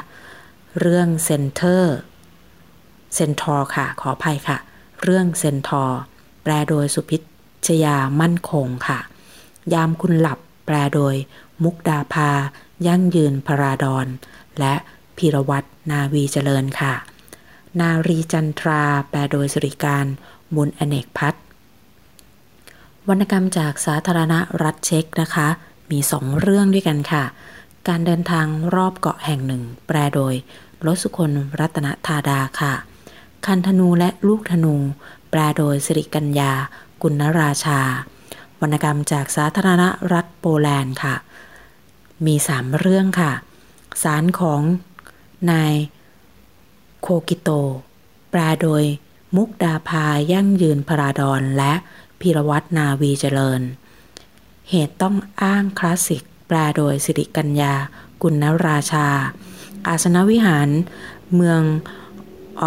เรื่องเซนเตอร์เซนทอร์ค่ะ ขออภัยค่ะ เรื่องเซนทอร์แปลโดยสุพิชยามั่นคงค่ะ ยามคุณหลับแปลโดย มุกดาพายั่งยืนพราดอนและพีรวัตรนาวีเจริญค่ะ นารีจันทรา แปลโดยสุริการมุลอเนกพัฒวรรณกรรมจากสาธารณรัฐเช็กนะคะ มีสองเรื่องด้วยกันค่ะ การเดินทางรอบเกาะแห่งหนึ่ง แปลโดยรสุคนรัตนธาดาค่ะ คันธนูและลูกธนู แปลโดยสิริกัญญา กุณราชา วรรณกรรมจากสาธารณรัฐโปแลนด์ค่ะ มีสามเรื่องค่ะ สารของนาย โคกิโตแปลโดย มุกดาพายั่งยืนพราดอนและพีรวัตนาวีเจริญ เหตุต้องอ้างคลาสสิก แปลโดยสิริกัญญา กุณราชา อาสนวิหาร เมืองอ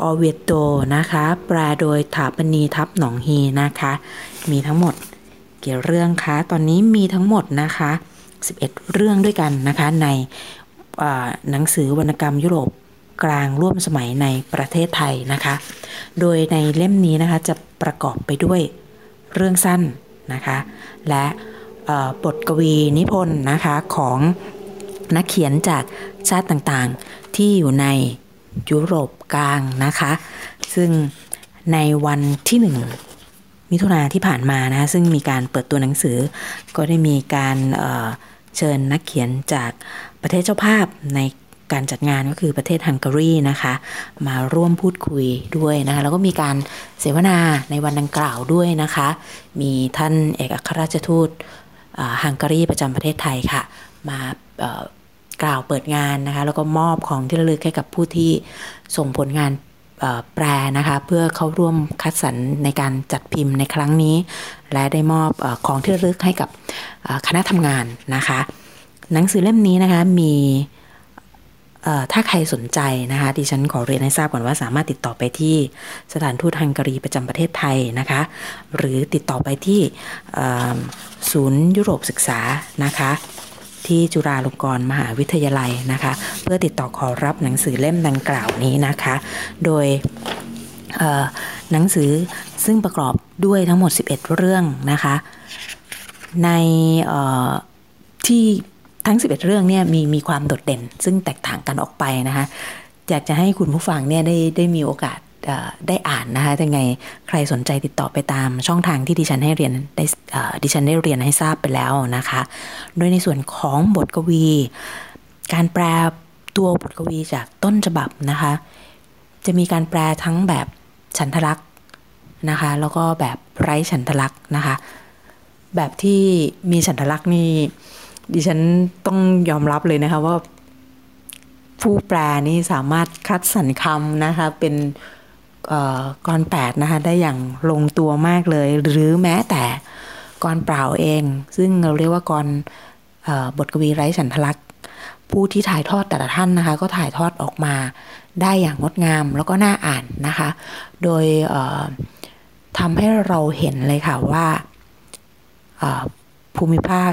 อเวโตนะคะ แปลโดยถาปณีทับหนองฮีนะคะ มีทั้งหมดเกี่ยวเรื่องคะตอนนี้มีทั้งหมดนะคะ 11 เรื่องด้วยกันนะคะในหนังสือวรรณกรรมยุโรป กลางร่วมสมัยในประเทศไทยนะคะ โดยในเล่มนี้นะคะจะประกอบไปด้วยเรื่องสั้นนะคะ และบทกวีนิพนธ์นะคะของนักเขียนจากชาติต่างๆ ที่อยู่ในยุโรปกลางนะคะ ซึ่งในวันที่หนึ่งมิถุนาที่ผ่านมานะซึ่งมีการเปิดตัวหนังสือ ก็ได้มีการเเชิญนักเขียนจากประเทศเจ้าภาพใน การจัดงานก็คือประเทศฮังการีนะคะ มาร่วมพูดคุยด้วยนะคะ แล้วก็มีการเสวนาในวันดังกล่าวด้วยนะคะ มีท่านเอกอัครราชทูตฮังการีประจำประเทศไทยค่ะ มากล่าวเปิดงานนะคะ แล้วก็มอบของที่ระลึกให้กับผู้ที่ส่งผลงานแปลนะคะเพื่อเข้าร่วมคัดสรรในการจัดพิมพ์ในครั้งนี้ และได้มอบอของที่ระลึกให้กับคณะทำงานนะคะ หนังสือเล่มนี้นะคะมี ถ้าใครสนใจนะคะดิฉันขอเรียนให้ทราบก่อนว่าสามารถติดต่อไปที่สถานทูตฮังการีประจำประเทศไทยนะคะ หรือติดต่อไปที่ศูนย์ยุโรปศึกษานะคะที่จุฬาลงกรณ์มหาวิทยาลัยนะคะ เพื่อติดต่อขอรับหนังสือเล่มดังกล่าวนี้นะคะ โดยหนังสือซึ่งประกอบด้วยทั้งหมด 11 เรื่องนะคะ ในที่ ทั้ง 11 เรื่องเนี่ยมีมีความโดดเด่น ซึ่งแตกต่างกันออกไปนะคะอยากจะให้คุณผู้ฟังเนี่ยได้ได้มีโอกาสได้อ่านนะคะยังไงใครสนใจติดต่อไปตามช่องทางที่ดิฉันให้เรียนได้ดิฉันได้เรียนให้ทราบไปแล้วนะคะ โดยในส่วนของบทกวี การแปลตัวบทกวีจากต้นฉบับนะคะ จะมีการแปลทั้งแบบฉันทลักษณ์นะคะ แล้วก็แบบไร้ฉันทลักษณ์นะคะ แบบที่มีฉันทลักษณ์นี่ ดิฉันต้องยอมรับเลยนะคะว่า ผู้แปลนี่สามารถคัดสรรคำนะคะ เป็นกรแปดนะคะได้อย่างลงตัวมากเลย หรือแม้แต่กรเปล่าเอง ซึ่งเราเรียกว่ากรบทกวีไร้ฉันทลักษณ์ผู้ที่ถ่ายทอดแต่ละท่านนะคะ ก็ถ่ายทอดออกมาได้อย่างงดงามแล้วก็น่าอ่านนะคะ โดยทำให้เราเห็นเลยค่ะว่าภูมิภาค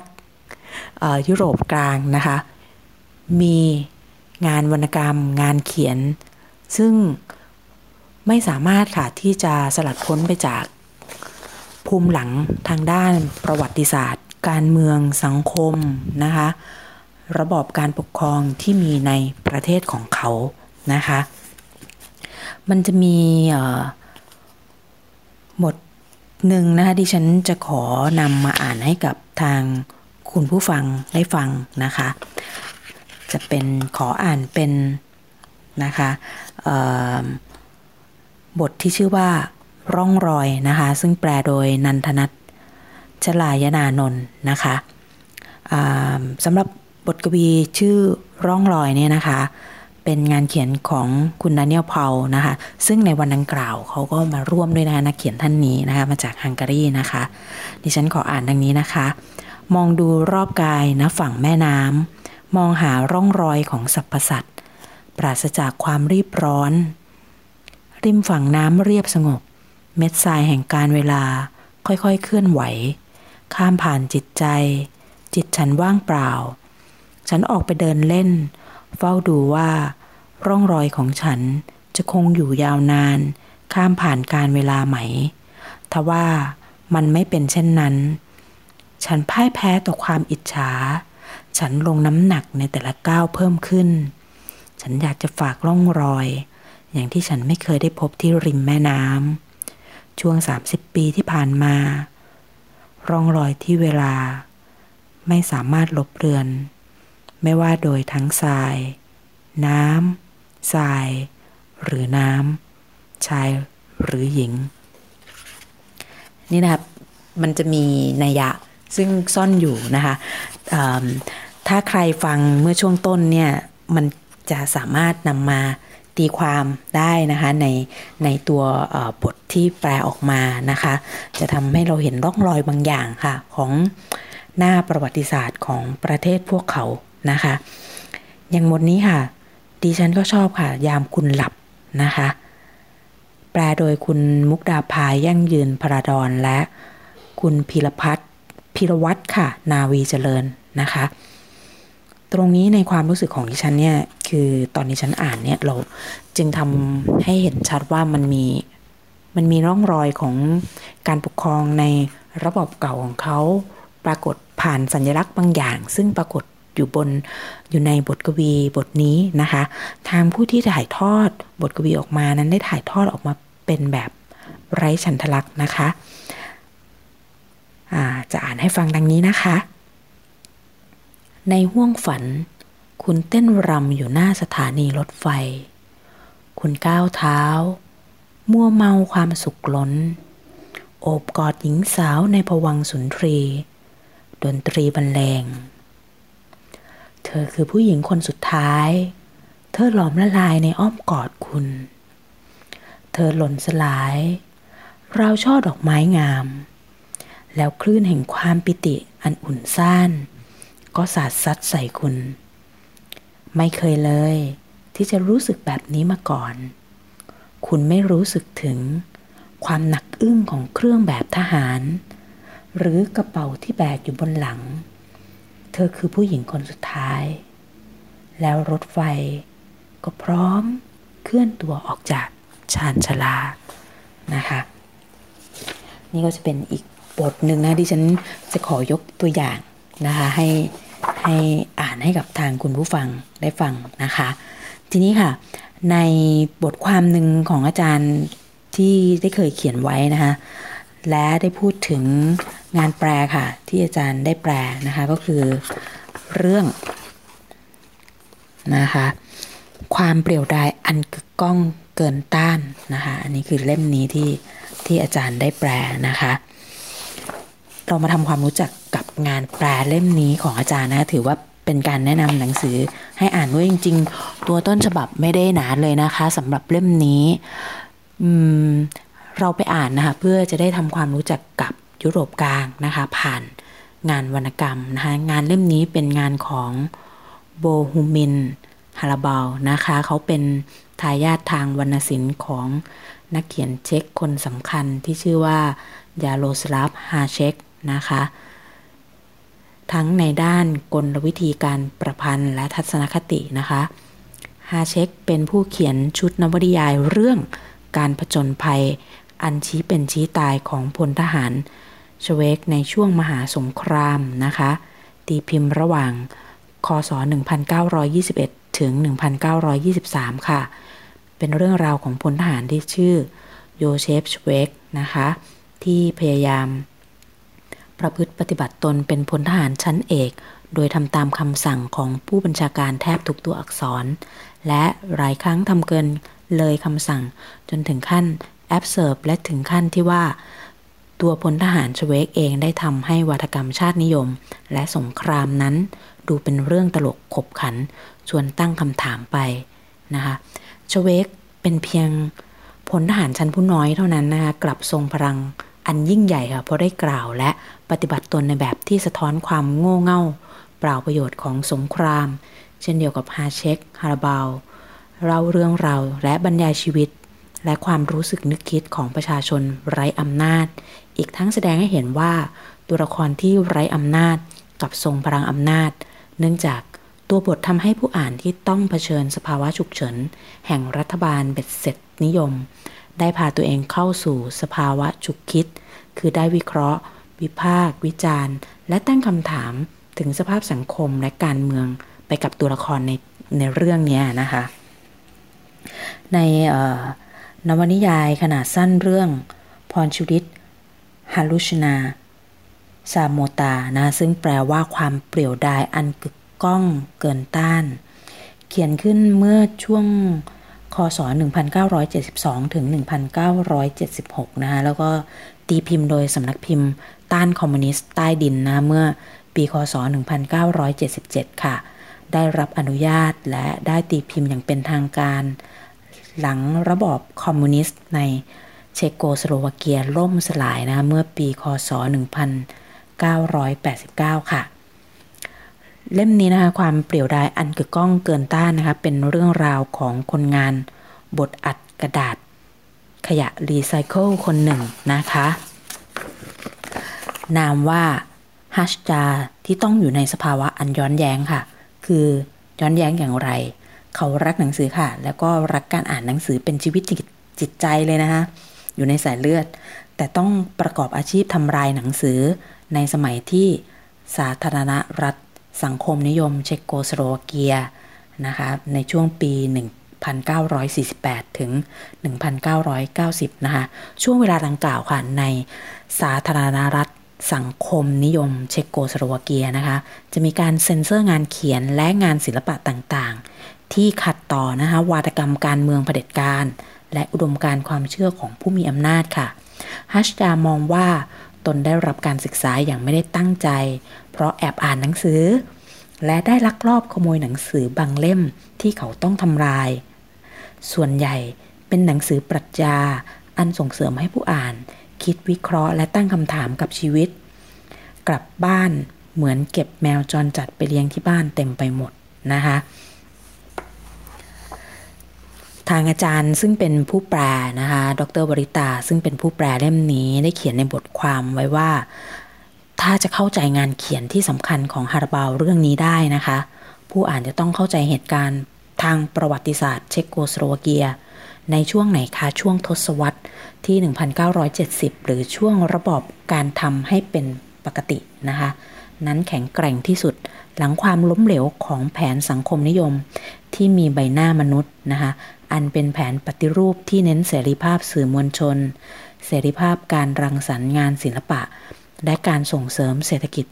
ยุโรปกลางนะคะ มีงานวรรณกรรม งานเขียน ซึ่งไม่สามารถค่ะที่จะสลัดพ้นไปจากภูมิหลังทางด้านประวัติศาสตร์ การเมืองสังคมนะคะ ระบอบการปกครองที่มีในประเทศของเขานะคะ มันจะมีหมดหนึ่งนะคะที่ฉันจะขอนำมาอ่านให้กับทาง คุณผู้ฟังได้ฟังนะคะ จะเป็นขออ่านเป็นนะคะบทที่ชื่อว่าร่องรอยนะคะ ซึ่งแปลโดยนันทนัทชลายนานนท์นะคะสำหรับบทกวีชื่อร่องรอยเนี่ยนะคะ เป็นงานเขียนของคุณดานิเอลเพานะคะ ซึ่งในวันดังกล่าวเขาก็มาร่วมด้วยนะนักเขียนท่านนี้นะคะ มาจากฮังการีนะคะ ดิฉันขออ่านดังนี้นะคะ มองดูรอบกายนะฝั่งแม่น้ำมองหาร่องรอยของสรรพสัตว์ปราศจากความรีบร้อน ริมฝั่งน้ำเรียบสงบ เม็ดทรายแห่งการเวลาค่อยๆเคลื่อนไหว ข้ามผ่านจิตใจ จิตฉันว่างเปล่า ฉันออกไปเดินเล่น เฝ้าดูว่า ร่องรอยของฉันจะคงอยู่ยาวนาน ข้ามผ่านการเวลาไหม ทว่ามันไม่เป็นเช่นนั้น ฉันพ่ายแพ้ต่อความอิจฉา ฉันลงน้ำหนักในแต่ละก้าวเพิ่มขึ้น ฉันอยากจะฝากร่องรอย อย่างที่ฉันไม่เคยได้พบที่ริมแม่น้ำช่วง 30 ปีที่ผ่านมา ร่องรอยที่เวลา ไม่สามารถลบเลือน ไม่ว่าโดยทั้งทราย น้ำทราย หรือน้ำชายหรือหญิง นี่นะครับมันจะมีนัยยะ ซึ่งซ่อนอยู่นะคะถ้าใครฟังเมื่อช่วงต้นเนี่ย มันจะสามารถนำมาตีความได้นะคะในในตัวบทที่แปลออกมานะคะ จะทำให้เราเห็นร่องรอยบางอย่างค่ะ ของหน้าประวัติศาสตร์ของประเทศพวกเขานะคะ อย่างบทนี้ค่ะ ดิฉันก็ชอบค่ะ ยามคุณหลับนะคะ แปลโดยคุณมุกดาพายยั่งยืนพระดอนและคุณพิรพัฒน์ พิรวัตรค่ะ นาวีเจริญนะคะ ตรงนี้ในความรู้สึกของดิฉันเนี่ย คือตอนนี้ฉันอ่านเนี่ยเราจึงทำให้เห็นชัดว่ามันมีมันมีร่องรอยของการปกครองในระบบเก่าของเขาปรากฏผ่านสัญลักษณ์บางอย่าง ซึ่งปรากฏอยู่บนอยู่ในบทกวีบทนี้นะคะ ทางผู้ที่ถ่ายทอดบทกวีออกมานั้นได้ถ่ายทอดออกมาเป็นแบบไร้ฉันทลักษณ์นะคะ จะอ่านให้ฟังดังนี้นะคะ ในห้วงฝัน คุณเต้นรำอยู่หน้าสถานีรถไฟ คุณก้าวเท้า มัวเมาความสุขล้น โอบกอดหญิงสาวในผวังสุนทรี ดนตรีบรรเลง เธอคือผู้หญิงคนสุดท้าย เธอหลอมละลายในอ้อมกอดคุณ เธอหล่นสลายเราช่อดอกไม้งาม แล้วคลื่นแห่งความปิติอันอุ่นซ่าน ก็สาดซัดใส่คุณ ไม่เคยเลย ที่จะรู้สึกแบบนี้มาก่อน คุณไม่รู้สึกถึง ความหนักอึ้งของเครื่องแบบทหาร หรือกระเป๋าที่แบกอยู่บนหลัง เธอคือผู้หญิงคนสุดท้าย แล้วรถไฟก็พร้อมเคลื่อนตัวออกจากชานชลานะคะ นี่ก็จะเป็นอีก บทหนึ่งนะที่ฉันจะขอยกตัวอย่างนะคะให้ให้อ่านให้กับทางคุณผู้ฟังได้ฟังนะคะ ทีนี้ค่ะ ในบทความหนึ่งของอาจารย์ที่ได้เคยเขียนไว้นะคะและได้พูดถึงงานแปลค่ะ ที่อาจารย์ได้แปลนะคะก็คือเรื่องนะคะความเปลี่ยวดายอันกึกก้องเกินต้านนะคะ อันนี้คือเล่มนี้ที่ที่อาจารย์ได้แปลนะคะ เรามาทำความรู้จักกับงานแปลเล่มนี้ของอาจารย์นะถือว่าเป็นการแนะนำหนังสือให้อ่านด้วยจริง ๆ ตัวต้นฉบับไม่ได้หนาเลยนะคะสำหรับเล่มนี้เราไปอ่านนะคะเพื่อจะได้ทำความรู้จักกับยุโรปกลางนะคะผ่านงานวรรณกรรมนะคะงานเล่มนี้เป็นงานของโบฮูมินฮาราบาลนะคะเขาเป็นทายาททางวรรณศิลป์ของนักเขียนเช็กคนสำคัญที่ชื่อว่ายาโรสลาฟฮาเช็ก นะคะ ทั้งในด้านกลวิธีการประพันธ์และทัศนคตินะคะฮาเช็กเป็นผู้เขียนชุดนวนิยายเรื่องการผจญภัย อันชี้เป็นชี้ตายของพลทหารชเวกในช่วงมหาสงครามนะคะ ตีพิมพ์ระหว่าง คศ 1921 ถึง 1923 ค่ะ เป็นเรื่องราวของพลทหารที่ชื่อโยเชฟชเวกนะคะ ที่พยายาม ประพฤติปฏิบัติตนเป็นพลทหารชั้นเอก โดยทำตามคำสั่งของผู้บัญชาการแทบทุกตัวอักษร และหลายครั้งทำเกินเลยคำสั่ง จนถึงขั้นแอบเซิร์ฟและถึงขั้นที่ว่า ตัวพลทหารชเวกเองได้ทำให้วัฒกรรมชาตินิยม และสงครามนั้น ดูเป็นเรื่องตลกขบขัน ชวนตั้งคำถามไปนะคะชเวกเป็นเพียงพลทหารชั้นผู้น้อยเท่านั้นนะคะกลับทรงพลังอันยิ่งใหญ่ค่ะเพราะได้กล่าวและ ปฏิบัติตนในแบบที่สะท้อนความโง่เง่า เปล่าประโยชน์ของสงคราม เช่นเดียวกับฮาเชคฮาราบาลเล่าเรื่องราวและบรรยายชีวิต และความรู้สึกนึกคิดของประชาชนไร้อำนาจ อีกทั้งแสดงให้เห็นว่าตัวละครที่ไร้อำนาจกับทรงพลังอำนาจ เนื่องจากตัวบททำให้ผู้อ่านที่ต้องเผชิญสภาวะฉุกเฉิน แห่งรัฐบาลเบ็ดเสร็จนิยม ได้พาตัวเองเข้าสู่สภาวะฉุกคิด คือได้วิเคราะห์ วิพากษ์วิจารณ์ และตั้งคำถามถึงสภาพสังคมและการเมืองไปกับตัวละครในในเรื่องนี้นะคะ ในนวนิยายขนาดสั้นเรื่องพรชุริตฮารุชนาซาโมตานะซึ่งแปลว่าความเปลี่ยวดายอันกึกก้องเกินต้าน เขียนขึ้นเมื่อช่วงคศ 1972 ถึง 1976 นะคะแล้วก็ตีพิมพ์โดยสำนักพิมพ์ ต้านคอมมิวนิสต์ใต้ดินนะเมื่อปีคศ 1977 ค่ะ ได้รับอนุญาตและได้ตีพิมพ์อย่างเป็นทางการ หลังระบอบคอมมิวนิสต์ในเชโกสโลวาเกียล่มสลายนะเมื่อปีคศ 1989 ค่ะ เล่มนี้นะคะความเปลี่ยวดายอันกึกก้องเกินต้านนะคะเป็นเรื่องราวของคนงานบทอัดกระดาษขยะรีไซเคิลคนหนึ่งนะคะ นามว่าฮัชจาที่ต้องอยู่ในสภาวะอันย้อนแย้งค่ะ คือย้อนแย้งอย่างไร เขารักหนังสือค่ะ แล้วก็รักการอ่านหนังสือเป็นชีวิตจิตใจเลยนะคะอยู่ในสายเลือด แต่ต้องประกอบอาชีพทำลายหนังสือในสมัยที่สาธารณรัฐสังคมนิยมเชโกสโลวาเกียนะคะในช่วงปี 1948 ถึง 1990 นะคะช่วงเวลาดังกล่าวค่ะ ในสาธารณรัฐ สังคมนิยมเชโกสโลวาเกียนะคะ จะมีการเซ็นเซอร์งานเขียนและงานศิลปะต่างๆ ที่ขัดต่อนะคะวาทกรรมการเมืองเผด็จการ และอุดมการณ์ความเชื่อของผู้มีอำนาจค่ะฮัชดามองว่าตนได้รับการศึกษาอย่างไม่ได้ตั้งใจ เพราะแอบอ่านหนังสือ และได้ลักลอบขโมยหนังสือบางเล่มที่เขาต้องทำลาย ส่วนใหญ่เป็นหนังสือปรัชญาอันส่งเสริมให้ผู้อ่าน คิดวิเคราะห์และตั้งคำถามกับชีวิต กลับบ้านเหมือนเก็บแมวจรจัดไปเลี้ยงที่บ้านเต็มไปหมดนะคะทางอาจารย์ซึ่งเป็นผู้แปลนะคะ ดรบริตาซึ่งเป็นผู้แปลเล่มนี้ได้เขียนในบทความไว้ว่า ถ้าจะเข้าใจงานเขียนที่สำคัญของฮาราบาวเรื่องนี้ได้นะคะ ผู้อ่านจะต้องเข้าใจเหตุการณ์ทางประวัติศาสตร์เช็กโกสโลวาเกีย ในช่วงไหนคะช่วงทศวรรษที่ 1970 หรือช่วงระบอบการทำให้เป็นปกตินะคะ นั้นแข็งแกร่งที่สุดหลังความล้มเหลวของแผนสังคมนิยม ที่มีใบหน้ามนุษย์นะคะอันเป็นแผนปฏิรูปที่เน้นเสรีภาพสื่อมวลชน เสรีภาพการรังสรรค์งานศิลปะ และการส่งเสริมเศรษฐกิจ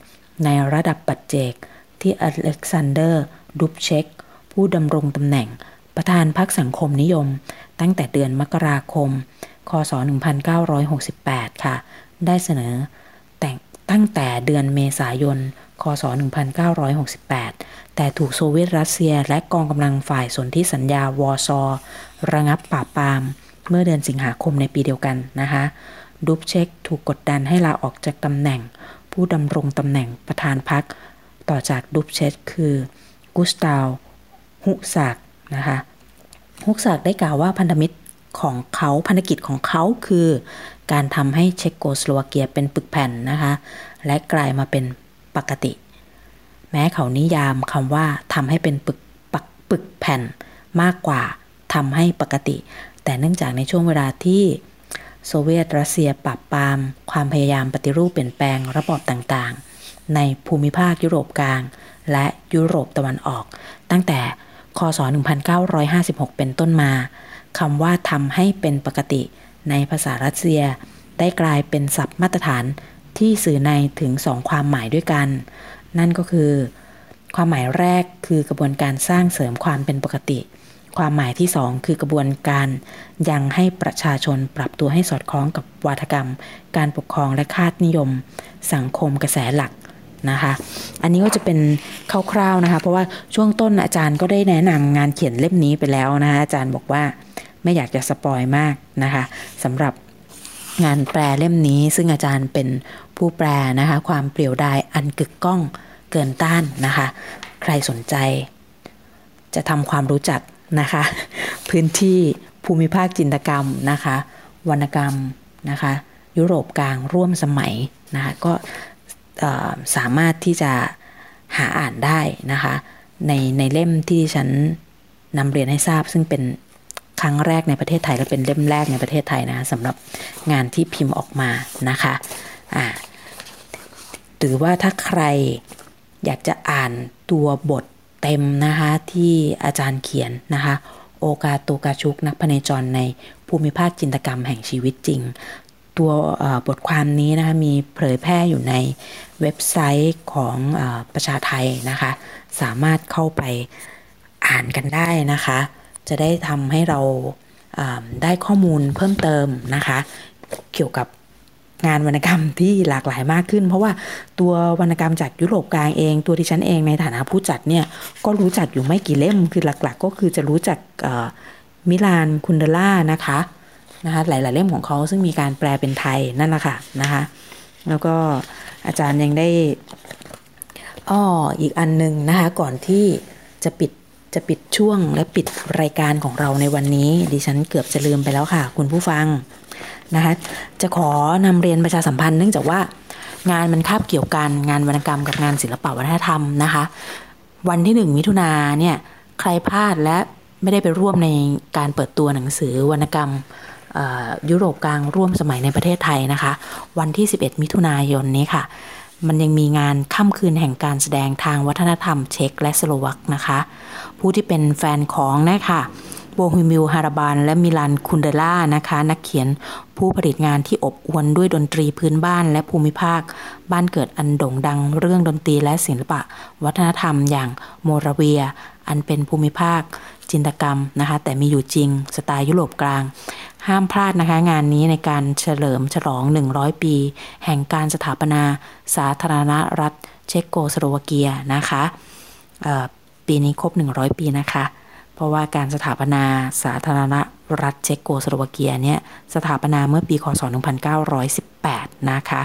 ในระดับปัจเจก ที่อเล็กซานเดอร์ ดุบเชกผู้ดำรงตำแหน่งประธานพรรคสังคมนิยม ตั้งแต่เดือนมกราคม คศ 1968 ค่ะ ได้เสนอแต่งตั้งแต่เดือนเมษายน คศ 1968 แต่ถูกโซเวียตรัสเซียและกองกำลังฝ่ายสนธิสัญญาวอซอระงับปราบปราม เมื่อเดือนสิงหาคมในปีเดียวกันนะคะดุบเช็กถูกกดดันให้ลาออกจากตำแหน่ง ผู้ดำรงตำแหน่งประธานพรรคต่อจากดุบเช็กคือกุสตาวฮุสักนะคะ ฮุกสักได้กล่าวว่าพันธมิตรของเขาพันธกิจของเขาคือ การทำให้เช็กโกสโลวาเกียเป็นปึกแผ่นนะคะ และกลายมาเป็นปกติ แม้เขานิยามคำว่าทำให้เป็นปึกปักปึกแผ่นมากกว่าทำให้ปกติ แต่เนื่องจากในช่วงเวลาที่โซเวียตรัสเซียปราบปราม ความพยายามปฏิรูปเปลี่ยนแปลงระบอบต่างๆ ในภูมิภาคยุโรปกลาง และยุโรปตะวันออก ตั้งแต่ คศ 1956 เป็นต้นมาคำว่าทำให้เป็นปกติ ในภาษารัสเซีย ได้กลายเป็นศัพท์มาตรฐานที่สื่อในถึงสองความหมายด้วยกัน นั่นก็คือ ความหมายแรกคือกระบวนการสร้างเสริมความเป็นปกติ ความหมายที่สองคือกระบวนการยังให้ประชาชนปรับตัวให้สอดคล้องกับวัฒกรรม การปกครองและคาดนิยม สังคมกระแสหลัก นะคะ อันนี้ก็จะเป็นคร่าวๆนะคะ เพราะว่าช่วงต้นอาจารย์ก็ได้แนะนำงานเขียนเล่มนี้ไปแล้วนะคะอาจารย์บอกว่าไม่อยากจะสปอยมากนะคะสำหรับงานแปลเล่มนี้ ซึ่งอาจารย์เป็นผู้แปลนะคะ ความเปลี่ยวดายอันกึกก้องเกินต้านนะคะ ใครสนใจ จะทำความรู้จักนะคะ พื้นที่ภูมิภาคจินตกรรมนะคะ วรรณกรรมนะคะ ยุโรปกลางร่วมสมัยนะคะก็ สามารถที่จะหาอ่านได้นะคะ ในในเล่มที่ฉันนำเรียนให้ทราบ ซึ่งเป็นครั้งแรกในประเทศไทยและเป็นเล่มแรกในประเทศไทยนะสำหรับงานที่พิมพ์ออกมานะคะอ่าหรือว่าถ้าใครอยากจะอ่านตัวบทเต็มนะคะที่อาจารย์เขียนนะคะ โอกาโตกาชุกนักพเนจรในภูมิภาคจินตกรรมแห่งชีวิตจริง ตัวบทความนี้นะคะมีเผยแพร่อยู่ในเว็บไซต์ของอประชาไทยนะคะ สามารถเข้าไปอ่านกันได้นะคะ จะได้ทำให้เราได้ข้อมูลเพิ่มเติมนะคะ เกี่ยวกับงานวรรณกรรมที่หลากหลายมากขึ้น เพราะว่าตัววรรณกรรมจากยุโรปกลางเอง ตัวที่ฉันเองในฐานะผู้จัดเนี่ยก็รู้จักอยู่ไม่กี่เล่มคือหลักๆ ก็คือจะรู้จักมิลานคุนเดล่านะคะ นะคะหลาย ๆ เล่มของเขาซึ่งมีการแปลเป็นไทยนั่นแหละค่ะนะคะแล้วก็อาจารย์ยังได้อ้ออีกอันหนึ่งนะคะก่อนที่จะปิดจะปิดช่วงและปิดรายการของเราในวันนี้ ดิฉันเกือบจะลืมไปแล้วค่ะ คุณผู้ฟังนะคะจะขอนำเรียนประชาสัมพันธ์เนื่องจากว่างานมันคาบเกี่ยวกันงานวรรณกรรมกับงานศิลปวัฒนธรรมนะคะ วันที่หนึ่งมิถุนาเนี่ยใครพลาดและไม่ได้ไปร่วมในการเปิดตัวหนังสือวรรณกรรม ยุโรปกลางร่วมสมัยในประเทศไทยนะคะ วันที่ 11 มิถุนายนนี้ค่ะ มันยังมีงานค่ำคืนแห่งการแสดงทางวัฒนธรรมเช็กและสโลวักนะคะ ผู้ที่เป็นแฟนของนะคะโบฮิมิลฮาราบานและมิลันคุนเดล่านะคะ นักเขียนผู้ผลิตงานที่อบอวลด้วยดนตรีพื้นบ้านและภูมิภาค บ้านเกิดอันโด่งดังเรื่องดนตรีและศิลปะ วัฒนธรรมอย่างโมราเวีย อันเป็นภูมิภาค จินตกรรมนะคะ แต่มีอยู่จริงสไตล์ยุโรปกลาง ห้ามพลาดนะคะ งานนี้ในการเฉลิมฉลอง 100 ปี แห่งการสถาปนา สาธารณรัฐ เชโกสโลวาเกียนะคะปีนี้ครบ 100 ปีนะคะ เพราะว่าการสถาปนาสาธารณรัฐเช็กโกสโลวาเกียเนี่ยสถาปนาเมื่อปีคศ 1918 นะคะ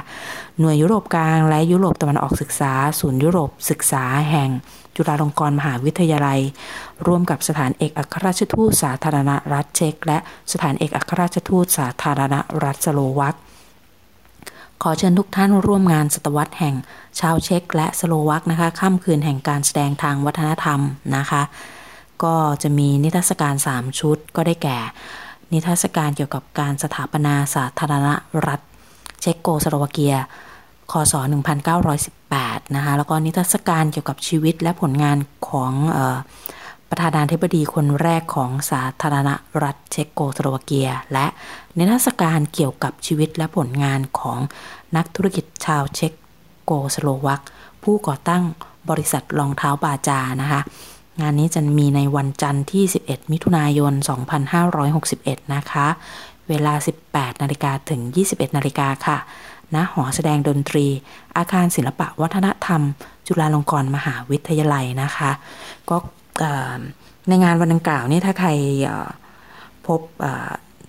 หน่วยยุโรปกลางและยุโรปตะวันออกศึกษา ศูนย์ยุโรปศึกษาแห่งจุฬาลงกรณ์มหาวิทยาลัย ร่วมกับสถานเอกอัครราชทูตสาธารณรัฐเช็ก และสถานเอกอัครราชทูตสาธารณรัฐสโลวักขอเชิญทุกท่านร่วมงานศตวรรษแห่งชาวเช็ก และสโลวักนะคะค่ำคืนแห่งการแสดงทางวัฒนธรรมนะคะ ก็จะมีนิทรรศการ 3 ชุดก็ได้แก่ นิทรรศการเกี่ยวกับการสถาปนาสาธารณรัฐ เช็กโกสโลวาเกียคศ 1918 นะคะ แล้วก็นิทรรศการเกี่ยวกับชีวิตและผลงานของออประธานาธิบดีคนแรกของสาธารณรัฐเช็กโกสโลวาเกีย และนิทรรศการเกี่ยวกับชีวิตและผลงานของนักธุรกิจชาวเช็กโกสโลวักผู้ก่อตั้งบริษัทรองเท้าบาจานะคะ งานนี้จะมีในวันจันทร์ที่ 11 มิถุนายน 2561 นะคะ เวลา 18 นาฬิกาถึง 21 นาฬิกาค่ะ ณ หอแสดงดนตรี อาคารศิลปะวัฒนธรรม จุฬาลงกรณ์มหาวิทยาลัยนะคะ ก็ในงานวันดังกล่าวนี่ถ้าใครพบ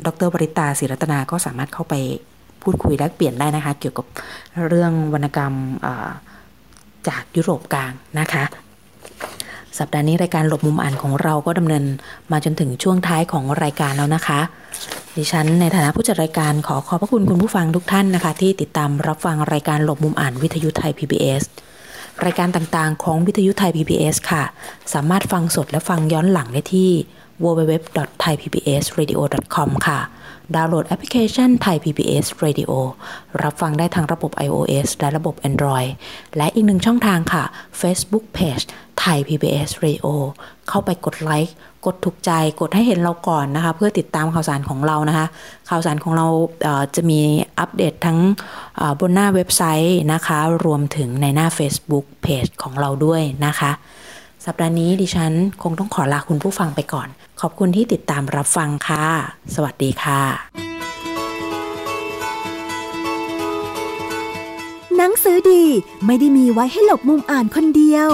ดรบริตาศิรัตนาก็สามารถเข้าไปพูดคุยแลกเปลี่ยนได้นะคะ เกี่ยวกับเรื่องวรรณกรรมจากยุโรปกลางนะคะ สัปดาห์นี้รายการหลบมุมอ่านของเราก็ดำเนินมาจนถึงช่วงท้ายของรายการแล้วนะคะ ดิฉันในฐานะผู้จัดรายการขอขอบพระคุณคุณผู้ฟังทุกท่านนะคะ ที่ติดตามรับฟังรายการหลบมุมอ่านวิทยุไทย PBS รายการต่างๆ ของวิทยุไทย PBS ค่ะ สามารถฟังสดและฟังย้อนหลังได้ที่ www.thaipbsradio.com ค่ะ ดาวน์โหลดแอปพลิเคชัน Thai PBS Radio รับฟังได้ทางระบบ iOS และระบบ Android และอีกหนึ่งช่องทางค่ะ Facebook Page Thai PBS Radio เข้าไปกดไลค์ กดถูกใจ กดให้เห็นเราก่อนนะคะ เพื่อติดตามข่าวสารของเรานะคะ ข่าวสารของเราจะมีอัปเดตทั้งบนหน้าเว็บไซต์นะคะ รวมถึงในหน้า Facebook Page ของเราด้วยนะคะ สัปดาห์นี้ดิฉันคงต้องขอลาคุณผู้ฟังไปก่อน อบคุณที่ติดตามรับฟังค่ะ สวัสดีค่ะ หนังสือดีไม่ได้มีไว้ให้หลบมุมอ่านคนเดียว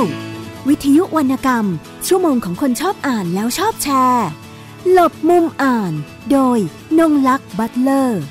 วิทยุวรรณกรรม ชั่วโมงของคนชอบอ่านแล้วชอบแชร์ หลบมุมอ่าน โดยนงลักษ์บัตเลอร์